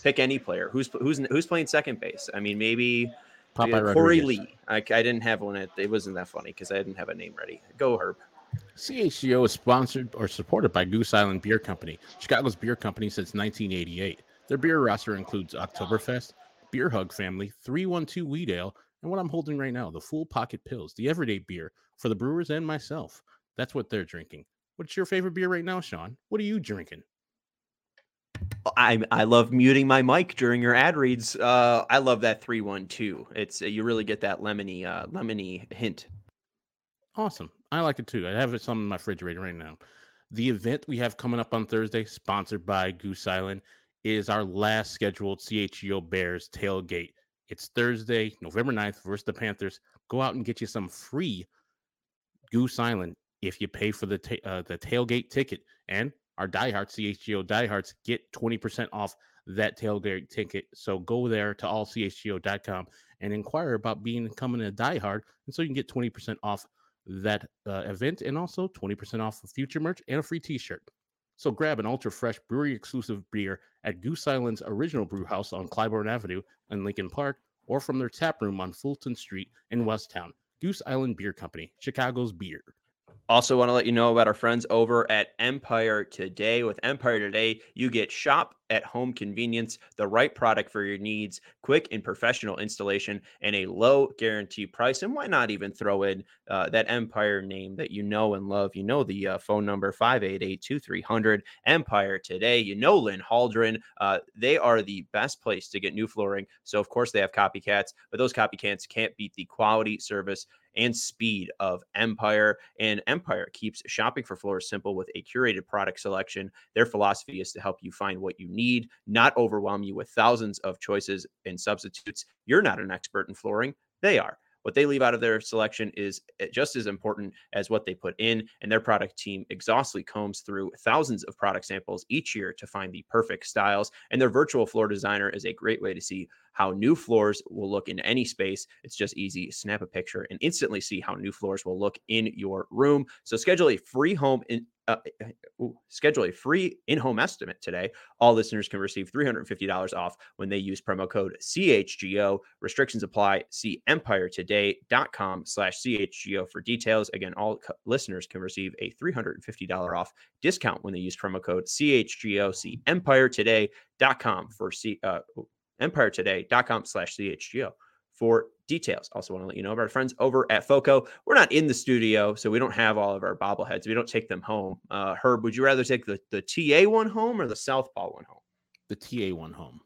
pick any player. Who's who's who's playing second base? I mean, maybe Popeye Korey Lee. I, I didn't have one. It wasn't that funny because I didn't have a name ready. Go Herb. CHGO is sponsored or supported by Goose Island Beer Company, Chicago's beer company since 1988. Their beer roster includes Oktoberfest, Beer Hug Family, 312 Wheat Ale, and what I'm holding right now, the Full Pocket Pills, the everyday beer for the brewers and myself. That's what they're drinking. What's your favorite beer right now, Sean? What are you drinking? I I love muting my mic during your ad reads. Uh, I love that three one two. It's you really get that lemony uh, lemony hint. Awesome. I like it too. I have some in my refrigerator right now. The event we have coming up on Thursday, sponsored by Goose Island, is our last scheduled CHGO Bears tailgate. It's Thursday, November 9th versus the Panthers. Go out and get you some free Goose Island if you pay for the ta- uh, the tailgate ticket. And our diehard CHGO diehards get 20% off that tailgate ticket. So go there to allchgo.com and inquire about being becoming a diehard, and so you can get 20% off that uh, event and also 20% off of future merch and a free t-shirt. So grab an ultra fresh brewery exclusive beer at Goose Island's original brew house on Clybourn Avenue in Lincoln Park or from their tap room on Fulton Street in Westtown. Goose Island Beer Company, Chicago's beer. Also, want to let you know about our friends over at Empire Today. With Empire Today, you get shop at home convenience, the right product for your needs, quick and professional installation, and a low guarantee price. And why not even throw in uh, that Empire name that you know and love? You know the uh, phone number 588 2300 Empire Today. You know Lynn Hauldren. Uh, they are the best place to get new flooring. So, of course, they have copycats, but those copycats can't beat the quality, service, and speed of Empire. And Empire keeps shopping for floors simple with a curated product selection. Their philosophy is to help you find what you not overwhelm you with thousands of choices and substitutes. You're not an expert in flooring, they are. What they leave out of their selection is eh, just as important as what they put in, and their product team exhaustively combs through thousands of product samples each year to find the perfect styles. And their virtual floor designer is a great way to see how new floors will look in any space. It's just easy. Snap a picture and instantly see how new floors will look in your room. So schedule a free home in, uh, eh, eh, ooh, schedule a free in-home estimate today. All listeners can receive $350 off when they use promo code CHGO. Restrictions apply. See empiretoday.com slash CHGO for details. Again, all co- listeners can receive a $350 off discount when they use promo code CHGO. See empiretoday.com for C, uh, empiretoday.com slash CHGO for details. Also, want to let you know about our friends over at FOCO. We're not in the studio, so we don't have all of our bobbleheads. We don't take them home. Uh, Herb, would you rather take the, the TA one home or the Southpaw one home? The TA one home.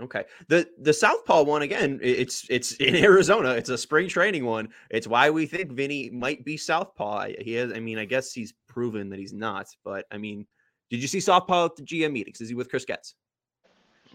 Okay. The the Southpaw one again, it's it's in Arizona. It's a spring training one. It's why we think Vinny might be Southpaw. He has I mean, I guess he's proven that he's not, but I mean, did you see Southpaw at the GM meetings? Is he with Chris Getz?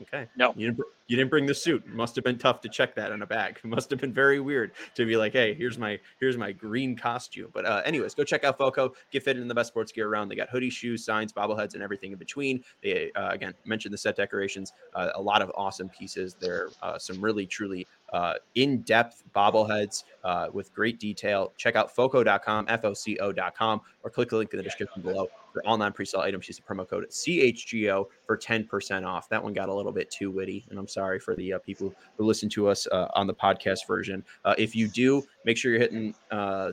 Okay. No. You didn't, you didn't bring the suit. Must have been tough to check that in a bag. Must have been very weird to be like, hey, here's my here's my green costume. But uh, anyways, go check out Foco. Get fitted in the best sports gear around. They got hoodies, shoes, signs, bobbleheads, and everything in between. They uh, again mentioned the set decorations. Uh, a lot of awesome pieces. There uh, some really truly uh, in-depth bobbleheads uh, with great detail. Check out foco.com, F-O-C-O.com, or click the link in the description below for all non-presale items. Use the promo code CHGO for 10% off. That one got a little bit too witty, and I'm sorry for the uh, people who listen to us uh, on the podcast version. Uh, if you do, make sure you're hitting uh,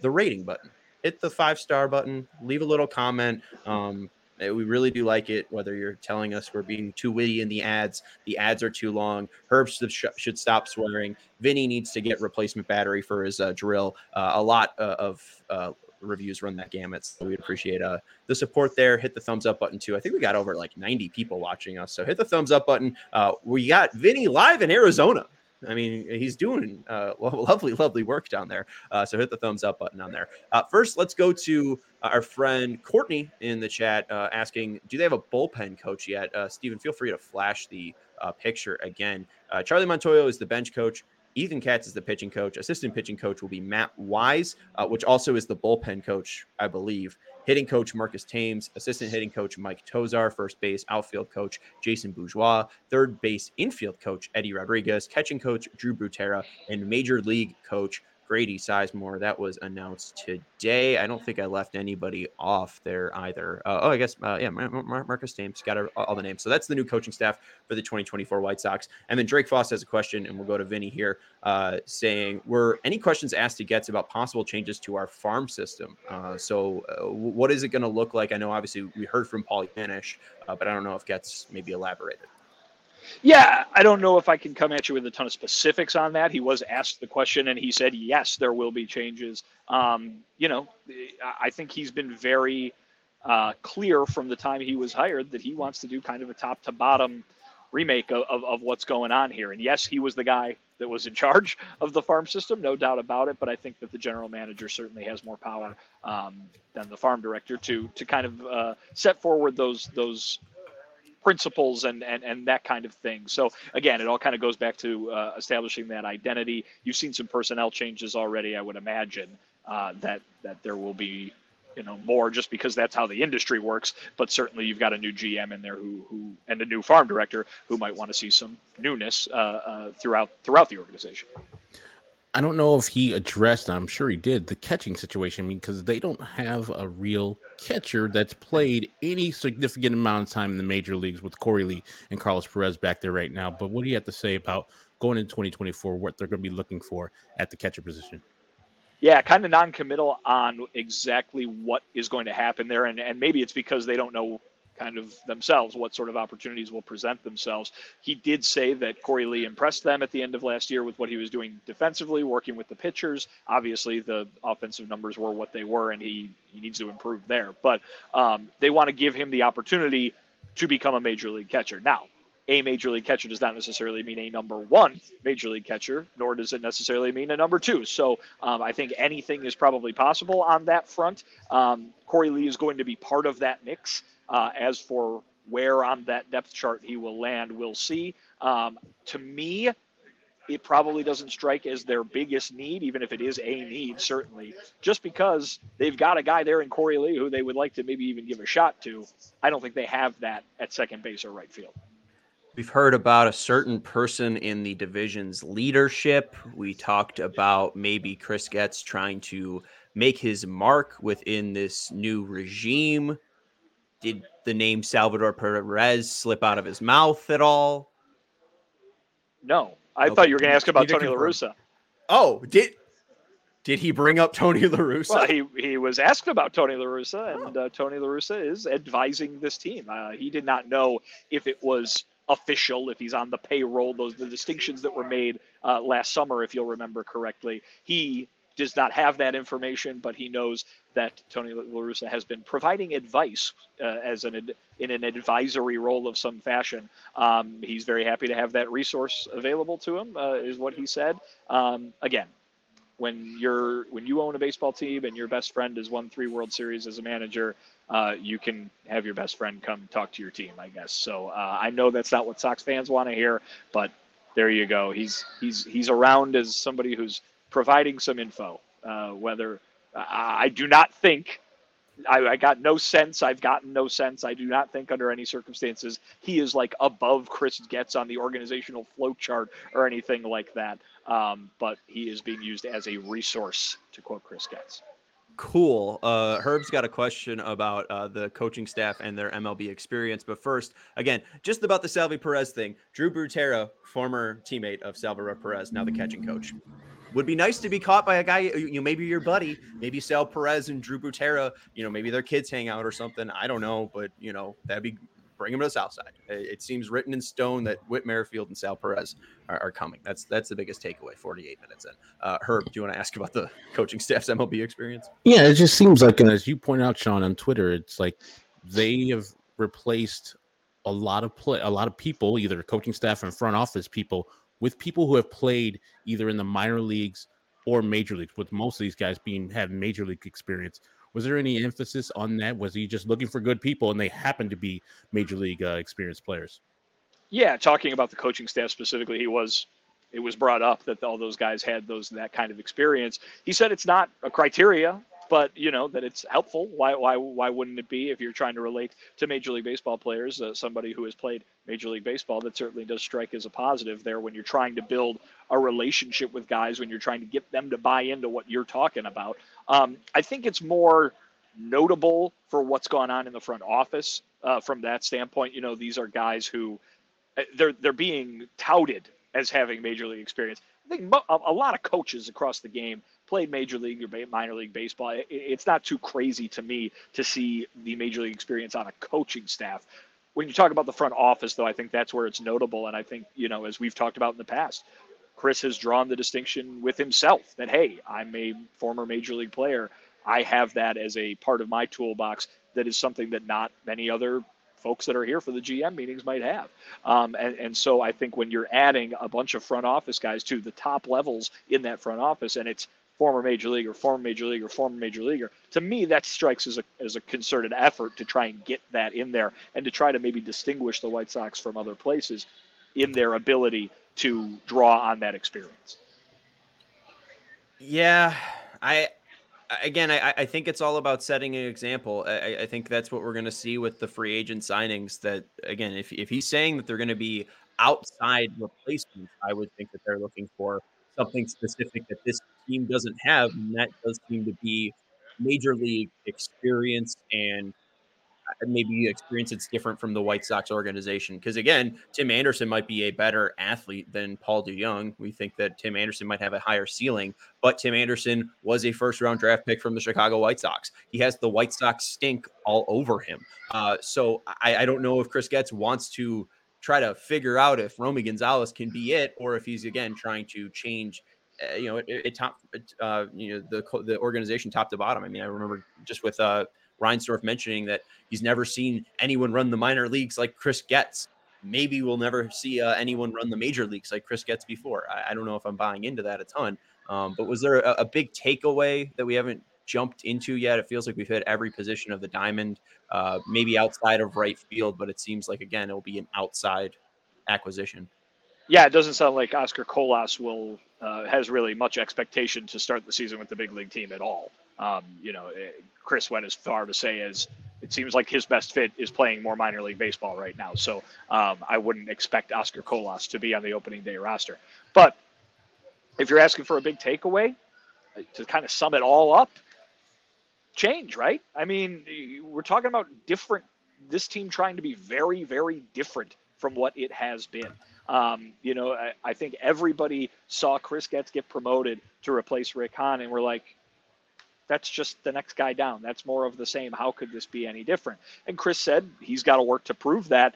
the rating button. Hit the five star button. Leave a little comment. Um, we really do like it. Whether you're telling us we're being too witty in the ads, the ads are too long. Herb should stop swearing. Vinny needs to get replacement battery for his uh, drill. Uh, a lot uh, of uh, reviews run that gamut. So we appreciate uh, the support there. Hit the thumbs up button too. I think we got over like 90 people watching us. So hit the thumbs up button. Uh, we got Vinny live in Arizona. I mean, he's doing uh, lovely, lovely work down there. Uh, so hit the thumbs up button on there. Uh, first, let's go to our friend Courtney in the chat uh, asking, do they have a bullpen coach yet? Uh, Stephen, feel free to flash the uh, picture again. Uh, Charlie Montoyo is the bench coach. Ethan Katz is the pitching coach. Assistant pitching coach will be Matt Wise, uh, which also is the bullpen coach, I believe. Hitting coach Marcus Thames, assistant hitting coach Mike Tosar, first base outfield coach Jason Bourgeois, third base infield coach Eddie Rodriguez, catching coach Drew Butera, and major league coach Grady Sizemore. That was announced today. I don't think I left anybody off there either. Uh, oh, I guess, uh, yeah, Mar- Mar- Marcus Thames got all the names. So that's the new coaching staff for the 2024 White Sox. And then Drake Foss has a question, and we'll go to Vinny here uh, saying, Were any questions asked to Getz about possible changes to our farm system? Uh, so, uh, what is it going to look like? I know obviously we heard from Paul Janish, uh, but I don't know if Getz maybe elaborated. Yeah, I don't know if I can come at you with a ton of specifics on that. He was asked the question and he said, yes, there will be changes. Um, you know, I think he's been very uh, clear from the time he was hired that he wants to do kind of a top to bottom remake of, of, of, what's going on here. And yes, he was the guy that was in charge of the farm system, no doubt about it. But I think that the general manager certainly has more power um, than the farm director to to kind of uh, set forward those those principles and, and and that kind of thing. So again, it all kind of goes back to uh, establishing that identity. You've seen some personnel changes already, I would imagine uh, that that there will be you know more just because that's how the industry works. But certainly you've got a new GM in there who who and a new farm director who might want to see some newness uh, uh throughout throughout the organization. I don't know if he addressed, I'm sure he did, the catching situation because they don't have a real catcher that's played any significant amount of time in the major leagues with Korey Lee and Carlos Perez back there right now. But what do you have to say about going into 2024, what they're going to be looking for at the catcher position? Yeah, kind of non-committal on exactly what is going to happen there, and and maybe it's because they don't know kind of themselves what sort of opportunities will present themselves. He did say that Korey Lee impressed them at the end of last year with what he was doing defensively, working with the pitchers. Obviously, the offensive numbers were what they were, and he, he needs to improve there. But um, they want to give him the opportunity to become a major league catcher. Now, a major league catcher does not necessarily mean a number one major league catcher, nor does it necessarily mean a number two. So um, I think anything is probably possible on that front. Um, Korey Lee is going to be part of that mix. Uh, as for where on that depth chart he will land, we'll see. Um, to me, it probably doesn't strike as their biggest need, even if it is a need, certainly, just because they've got a guy there in Korey Lee who they would like to maybe even give a shot to. I don't think they have that at second base or right field. We've heard about a certain person in the division's leadership. We talked about maybe Chris Getz trying to make his mark within this new regime did the name Salvador Perez slip out of his mouth at all? No, I okay. thought you were going to ask about Tony La Russa. Oh, did did he bring up Tony La Russa? Well, he, he was asked about Tony La Russa, and oh. uh, Tony La Russa is advising this team. Uh, he did not know if it was official, if he's on the payroll, those the distinctions that were made uh, last summer, if you'll remember correctly. He does not have that information, but he knows that Tony La Russa has been providing advice uh, as an in an advisory role of some fashion. Um, he's very happy to have that resource available to him, uh, is what he said. Um, again, when you're when you own a baseball team and your best friend has won three World Series as a manager, uh, you can have your best friend come talk to your team, I guess. So uh, I know that's not what Sox fans want to hear, but there you go. He's he's he's around as somebody who's providing some info. Uh, whether I do not think I, I, got no sense. I've gotten no sense. I do not think under any circumstances he is like above Chris Getz on the organizational flow chart or anything like that. Um, but he is being used as a resource, to quote Chris Getz. Cool. Uh, Herb's got a question about uh, the coaching staff and their MLB experience. But first, again, just about the Salvy Perez thing. Drew Butera, former teammate of Salvador Perez, now the catching coach would be nice to be caught by a guy, you know, maybe your buddy, maybe Sal Perez and Drew Butera, you know, maybe their kids hang out or something. I don't know, but you know, that'd be bring him to the south side. It seems written in stone that Whit Merrifield and Sal Perez are, are coming. That's that's the biggest takeaway. Forty-eight minutes in. Uh, Herb, do you want to ask about the coaching staff's MLB experience? Yeah, it just seems like, and as you point out, Sean, on Twitter, it's like they have replaced a lot of play, a lot of people, either coaching staff and front office people with people who have played either in the minor leagues or major leagues, with most of these guys being have major league experience. Was there any emphasis on that? Was he just looking for good people and they happen to be major league uh, experienced players? Yeah, talking about the coaching staff specifically, he was it was brought up that all those guys had those that kind of experience. He said it's not a criteria but you know that it's helpful. Why why why wouldn't it be if you're trying to relate to Major League Baseball players? Uh, somebody who has played Major League Baseball that certainly does strike as a positive there when you're trying to build a relationship with guys when you're trying to get them to buy into what you're talking about. Um, I think it's more notable for what's gone on in the front office uh, from that standpoint. You know, these are guys who uh, they're they're being touted as having major league experience. I think a lot of coaches across the game played major league or minor league baseball. It's not too crazy to me to see the major league experience on a coaching staff. When you talk about the front office, though, I think that's where it's notable. And I think, you know, as we've talked about in the past, Chris has drawn the distinction with himself that, hey, I'm a former major league player. I have that as a part of my toolbox that is something that not many other folks that are here for the GM meetings might have. Um, and, and so I think when you're adding a bunch of front office guys to the top levels in that front office, and it's former major leaguer, former major leaguer, former major leaguer. To me, that strikes as a as a concerted effort to try and get that in there and to try to maybe distinguish the White Sox from other places in their ability to draw on that experience. Yeah, I again, I, I think it's all about setting an example. I, I think that's what we're going to see with the free agent signings. That again, if if he's saying that they're going to be outside replacements, I would think that they're looking for something specific that this team doesn't have, and that does seem to be major league experience and uh, maybe experience that's different from the White Sox organization. Because again, Tim Anderson might be a better athlete than Paul DeJong. We think that Tim Anderson might have a higher ceiling, but Tim Anderson was a first round draft pick from the Chicago White Sox. He has the White Sox stink all over him. Uh, so I, I don't know if Chris Getz wants to try to figure out if Romy Gonzalez can be it, or if he's again trying to change, uh, you know, it, it top, uh, you know, the the organization top to bottom. I mean, I remember just with uh, Reinsdorf mentioning that he's never seen anyone run the minor leagues like Chris Getz. Maybe we'll never see uh, anyone run the major leagues like Chris Getz before. I, I, don't know if I'm buying into that a ton. Um, but was there a, a big takeaway that we haven't jumped into yet. It feels like we've hit every position of the diamond, uh, maybe outside of right field, but it seems like again it'll be an outside acquisition. Yeah, it doesn't sound like Oscar Colas will uh, has really much expectation to start the season with the big league team at all. Um, you know, eh, Chris went as far to say as it seems like his best fit is playing more minor league baseball right now. So um, I wouldn't expect Oscar Colas to be on the opening day roster. But if you're asking for a big takeaway, uh, to kind of sum it all up, change, right? I mean, we're talking about different, this team trying to be very, very different from what it has been. Um, you know, I, I, think everybody saw Chris Getz get promoted to replace Rick Hahn, and we're like, that's just the next guy down. That's more of the same. How could this be any different? And Chris said he's got to work to prove that.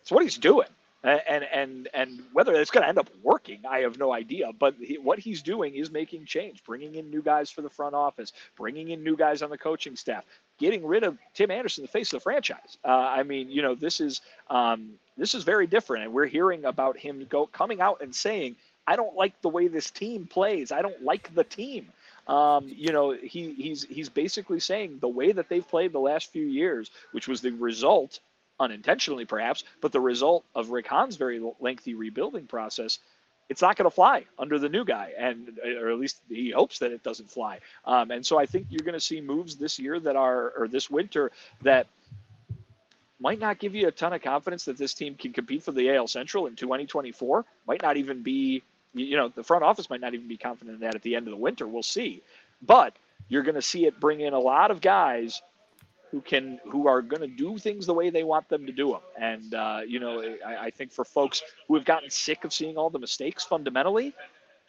It's what he's doing and and and whether it's going to end up working, I have no idea. But he, what he's doing is making change, bringing in new guys for the front office, bringing in new guys on the coaching staff, getting rid of Tim Anderson, the face of the franchise. Uh, I mean, you know, this is um, this is very different, and we're hearing about him go coming out and saying, I don't like the way this team plays. I don't like the team. Um, you know, he, he's he's basically saying the way that they've played the last few years, which was the result, unintentionally perhaps, but the result of Rick Hahn's very lengthy rebuilding process. It's not going to fly under the new guy, and or at least he hopes that it doesn't fly. Um, and so I think you're going to see moves this year that are, or this winter, that might not give you a ton of confidence that this team can compete for the AL Central in 2024. Might not even be you know, the front office might not even be confident in that at the end of the winter. We'll see. But you're going to see it bring in a lot of guys who can who are going to do things the way they want them to do them. And uh, you know, I, I, think for folks who have gotten sick of seeing all the mistakes fundamentally,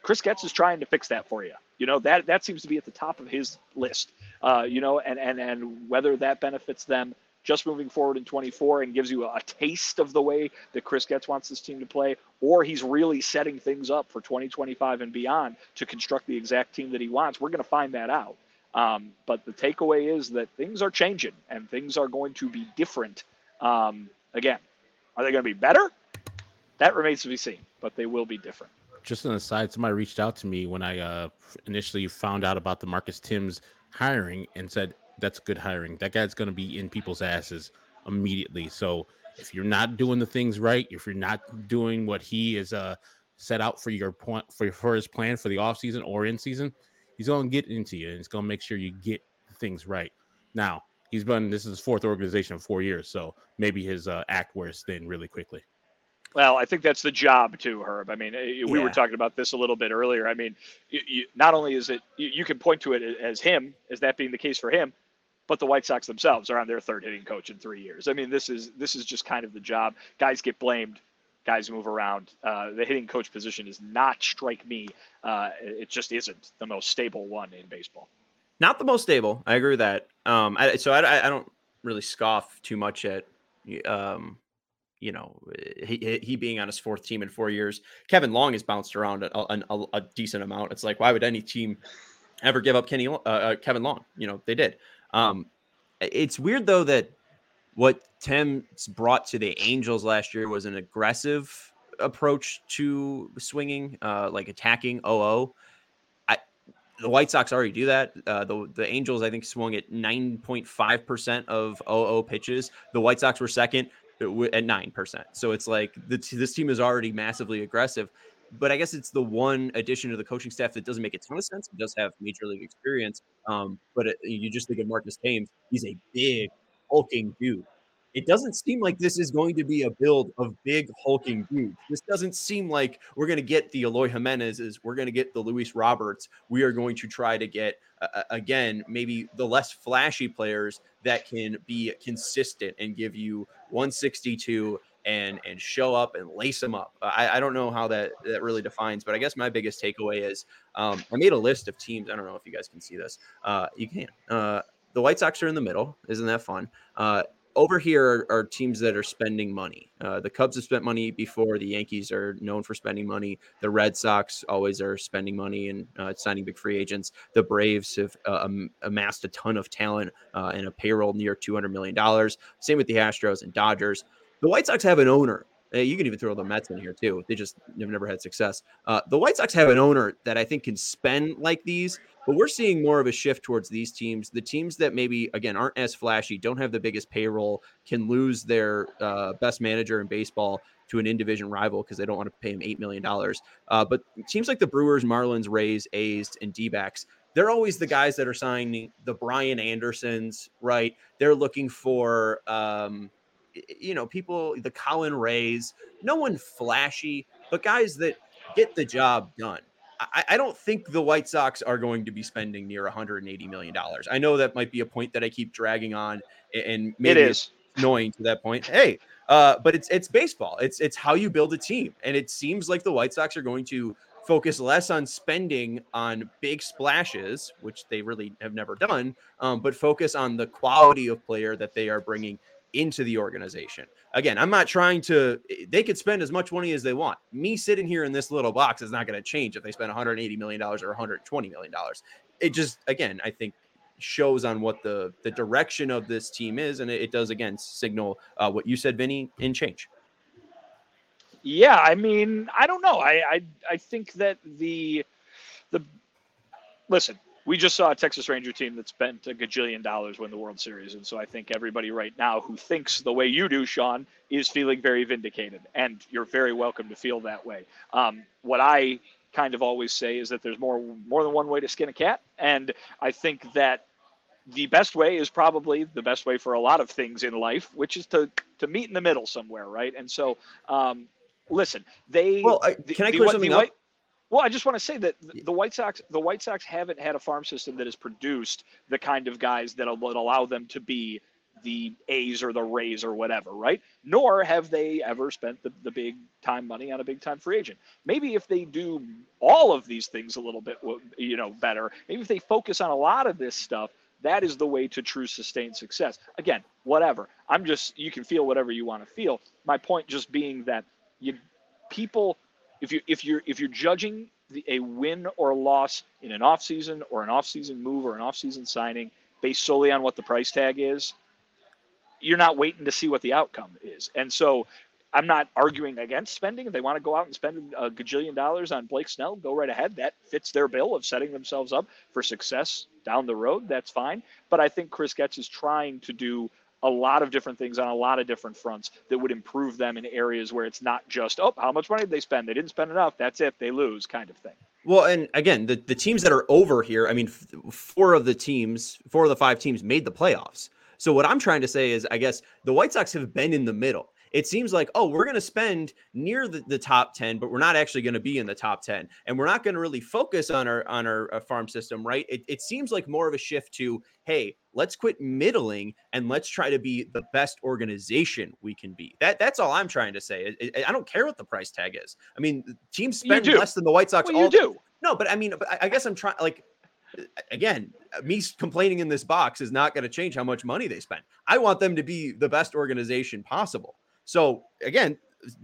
Chris Getz is trying to fix that for you. You know that that seems to be at the top of his list. Uh, you know, and and and whether that benefits them just moving forward in 24 and gives you a taste of the way that Chris Getz wants this team to play, or he's really setting things up for 2025 and beyond to construct the exact team that he wants. We're going to find that out. Um, but the takeaway is that things are changing and things are going to be different. Um, again, are they going to be better? That remains to be seen, but they will be different. Just an aside, somebody reached out to me when I uh, initially found out about the Marcus Thames hiring and said, that's good hiring. That guy's going to be in people's asses immediately. So if you're not doing the things right, if you're not doing what he is uh, set out for your point for, for his plan for the offseason or in season, he's going to get into you and he's going to make sure you get things right. Now, he's been this is his fourth organization in four years, so maybe his uh, act wears thin really quickly. Well, I think that's the job too, Herb. I mean, we yeah. were talking about this a little bit earlier. I mean, you, you, not only is it you, you, can point to it as him, as that being the case for him, but the White Sox themselves are on their third hitting coach in three years. I mean, this is this is just kind of the job. Guys get blamed, guys move around. Uh, the hitting coach position is not strike me. Uh, it just isn't the most stable one in baseball. Not the most stable. I agree with that. Um, I, so I, I don't really scoff too much at, um, you know, he, he being on his fourth team in four years. Kevin Long has bounced around a, a, a decent amount. It's like, why would any team ever give up Kenny uh, uh, Kevin Long? You know, they did. Um, it's weird though that what Tim's brought to the Angels last year was an aggressive approach to swinging, uh, like attacking OO. The White Sox already do that. Uh, the the Angels, I think, swung at nine point five percent of OO pitches. The White Sox were second at nine percent. So it's like the, this team is already massively aggressive but I guess it's the one addition to the coaching staff that doesn't make a ton of sense. He does have major league experience, um, but it, you just think of Marcus Thames. He's a big, hulking dude. It doesn't seem like this is going to be a build of big hulking dudes. This doesn't seem like we're going to get the Eloy Jimenez's. We're going to get the Luis Roberts. We are going to try to get uh, again maybe the less flashy players that can be consistent and give you 162 and and show up and lace them up. I, I don't know how that that really defines, but I guess my biggest takeaway is um, I made a list of teams. I don't know if you guys can see this. Uh, you can. Uh, the White Sox are in the middle. Isn't that fun? Uh, over here are, are, teams that are spending money. Uh, the Cubs have spent money before. The Yankees are known for spending money. The Red Sox always are spending money and uh, signing big free agents. The Braves have uh, amassed a ton of talent uh, and a payroll near $200 million. Same with the Astros and Dodgers. The White Sox have an owner. You can even throw the Mets in here too. They just have never had success. Uh, the White Sox have an owner that I think can spend like these, but we're seeing more of a shift towards these teams. The teams that maybe again aren't as flashy, don't have the biggest payroll, can lose their uh, best manager in baseball to an in division rival because they don't want to pay him eight million dollars. Uh, but teams like the Brewers, Marlins, Rays, A's, and D-backs, they're always the guys that are signing the Brian Andersons, right? They're looking for. Um, you know, people, the Colin Reas, no one flashy, but guys that get the job done. I, I don't think the White Sox are going to be spending near 180 million dollars. I know that might be a point that I keep dragging on, and maybe it is annoying to that point. Hey, uh, but it's it's baseball. It's it's how you build a team, and it seems like the White Sox are going to focus less on spending on big splashes, which they really have never done, um, but focus on the quality of player that they are bringing into the organization. Again, I'm not trying to, eh, they could spend as much money as they want. Me sitting here in this little box is not going to change if they spend $180 million or $120 million. It just, again, I think shows on what the the direction of this team is and it, it does again signal uh, what you said vinny in change Yeah, I mean, I don't know. I I, I think that the the listen, we just saw a Texas Ranger team that spent a gajillion dollars win the World Series. And so I think everybody right now who thinks the way you do, Sean, is feeling very vindicated. And you're very welcome to feel that way. Um, what I kind of always say is that there's more more than one way to skin a cat. And I think that the best way is probably the best way for a lot of things in life, which is to to meet in the middle somewhere, right? And so, um, listen, they. Well, I, can I clear the, something the, up? Well, I just want to say that the White Sox, the White Sox haven't had a farm system that has produced the kind of guys that will allow them to be the A's or the Rays or whatever, right? Nor have they ever spent the, the big time money on a big time free agent. Maybe if they do all of these things a little bit, you know, better. Maybe if they focus on a lot of this stuff, that is the way to true sustained success. Again, whatever. I'm just you can feel whatever you want to feel. My point just being that you people if you if you're if you're judging the, a win or a loss in an offseason or an offseason move or an offseason signing based solely on what the price tag is, you're not waiting to see what the outcome is. And so I'm not arguing against spending. If they want to go out and spend a gajillion dollars on Blake Snell, go right ahead. That fits their bill of setting themselves up for success down the road. That's fine. But I think Chris Getz is trying to do a lot of different things on a lot of different fronts that would improve them in areas where it's not just, oh, how much money did they spend? They didn't spend enough. That's it. They lose kind of thing. Well, and again, the, the teams that are over here, I mean, four of the teams, four of the five teams made the playoffs. So what I'm trying to say is, I guess the White Sox have been in the middle it seems like, oh, we're going to spend near the, the, top 10, but we're not actually going to be in the top 10. And we're not going to really focus on our on our uh, farm system, right? It, it seems like more of a shift to, hey, let's quit middling and let's try to be the best organization we can be. That that's all I'm trying to say. I, I don't care what the price tag is. I mean, teams spend less than the White Sox. Well, all you do. No, but I mean, but I guess I'm trying like again, me complaining in this box is not going to change how much money they spend. I want them to be the best organization possible. So again,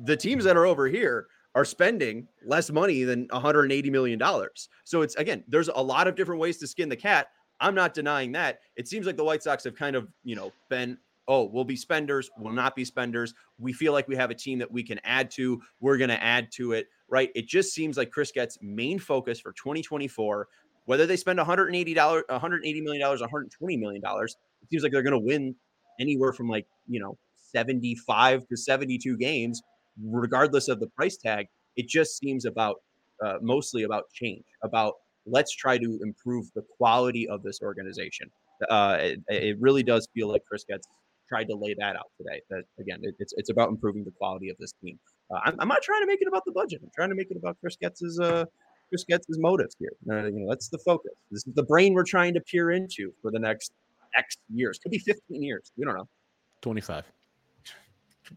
the teams that are over here are spending less money than 180 million dollars. So it's again, there's a lot of different ways to skin the cat. I'm not denying that. It seems like the White Sox have kind of, you know, been oh, we'll be spenders, we'll not be spenders. We feel like we have a team that we can add to. We're going to add to it, right? It just seems like Chris Getz main focus for 2024, whether they spend 180 dollars, 180 million dollars, 120 million dollars, it seems like they're going to win anywhere from like you know 75 to 72 games, regardless of the price tag. It just seems about uh, mostly about change, about let's try to improve the quality of this organization. Uh, it, it, really does feel like Chris Getz tried to lay that out today. That again, it, it's it's about improving the quality of this team. Uh, I'm, I'm, not trying to make it about the budget. I'm trying to make it about Chris Getz's uh, Chris Getz's motives here. Uh, you know, that's the focus. This is the brain we're trying to peer into for the next X years. Could be 15 years. We don't know. 25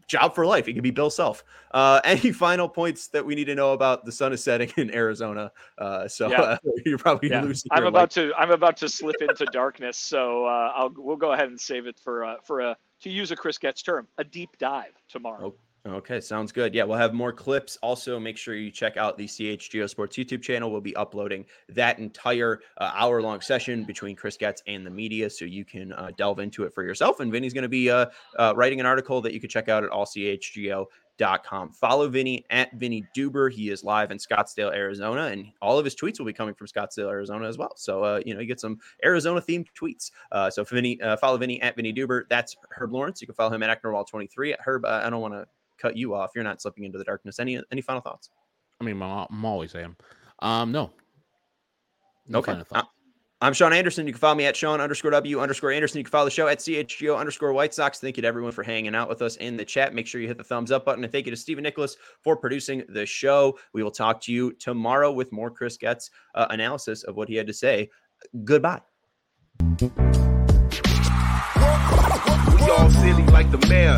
job for life. He could be Bill Self. Uh, any final points that we need to know about the sun is setting in Arizona? Uh, so yeah. uh, you're probably yeah. losing. I'm about to I'm about to slip into darkness. So uh, I'll we'll go ahead and save it for uh, for a to use a Chris Getz term, a deep dive tomorrow. Oh. Okay, sounds good. Yeah, we'll have more clips. Also, make sure you check out the CHGO Sports YouTube channel. We'll be uploading that entire uh, hour long session between Chris Getz and the media so you can uh, delve into it for yourself. And Vinnie's going to be uh, uh, writing an article that you can check out at allchgo.com. Follow Vinnie at Vinnie Duber. He is live in Scottsdale, Arizona, and all of his tweets will be coming from Scottsdale, Arizona as well. So, uh, you know, you get some Arizona themed tweets. Uh, so, Vinnie, follow Vinnie at Vinnie Duber. That's Herb Lawrence. You can follow him at Ecknerwall23. Herb, I don't want to cut you off. You're not slipping into the darkness. Any any final thoughts? I mean, I'm always am. Um, no. no okay. I'm Sean Anderson. You can follow me at Sean underscore W underscore Anderson. You can follow the show at CHGO underscore White Sox. Thank you to everyone for hanging out with us in the chat. Make sure you hit the thumbs up button. And thank you to Stephen Nicholas for producing the show. We will talk to you tomorrow with more Chris Getz uh, analysis of what he had to say. Goodbye. We all silly like the mayor.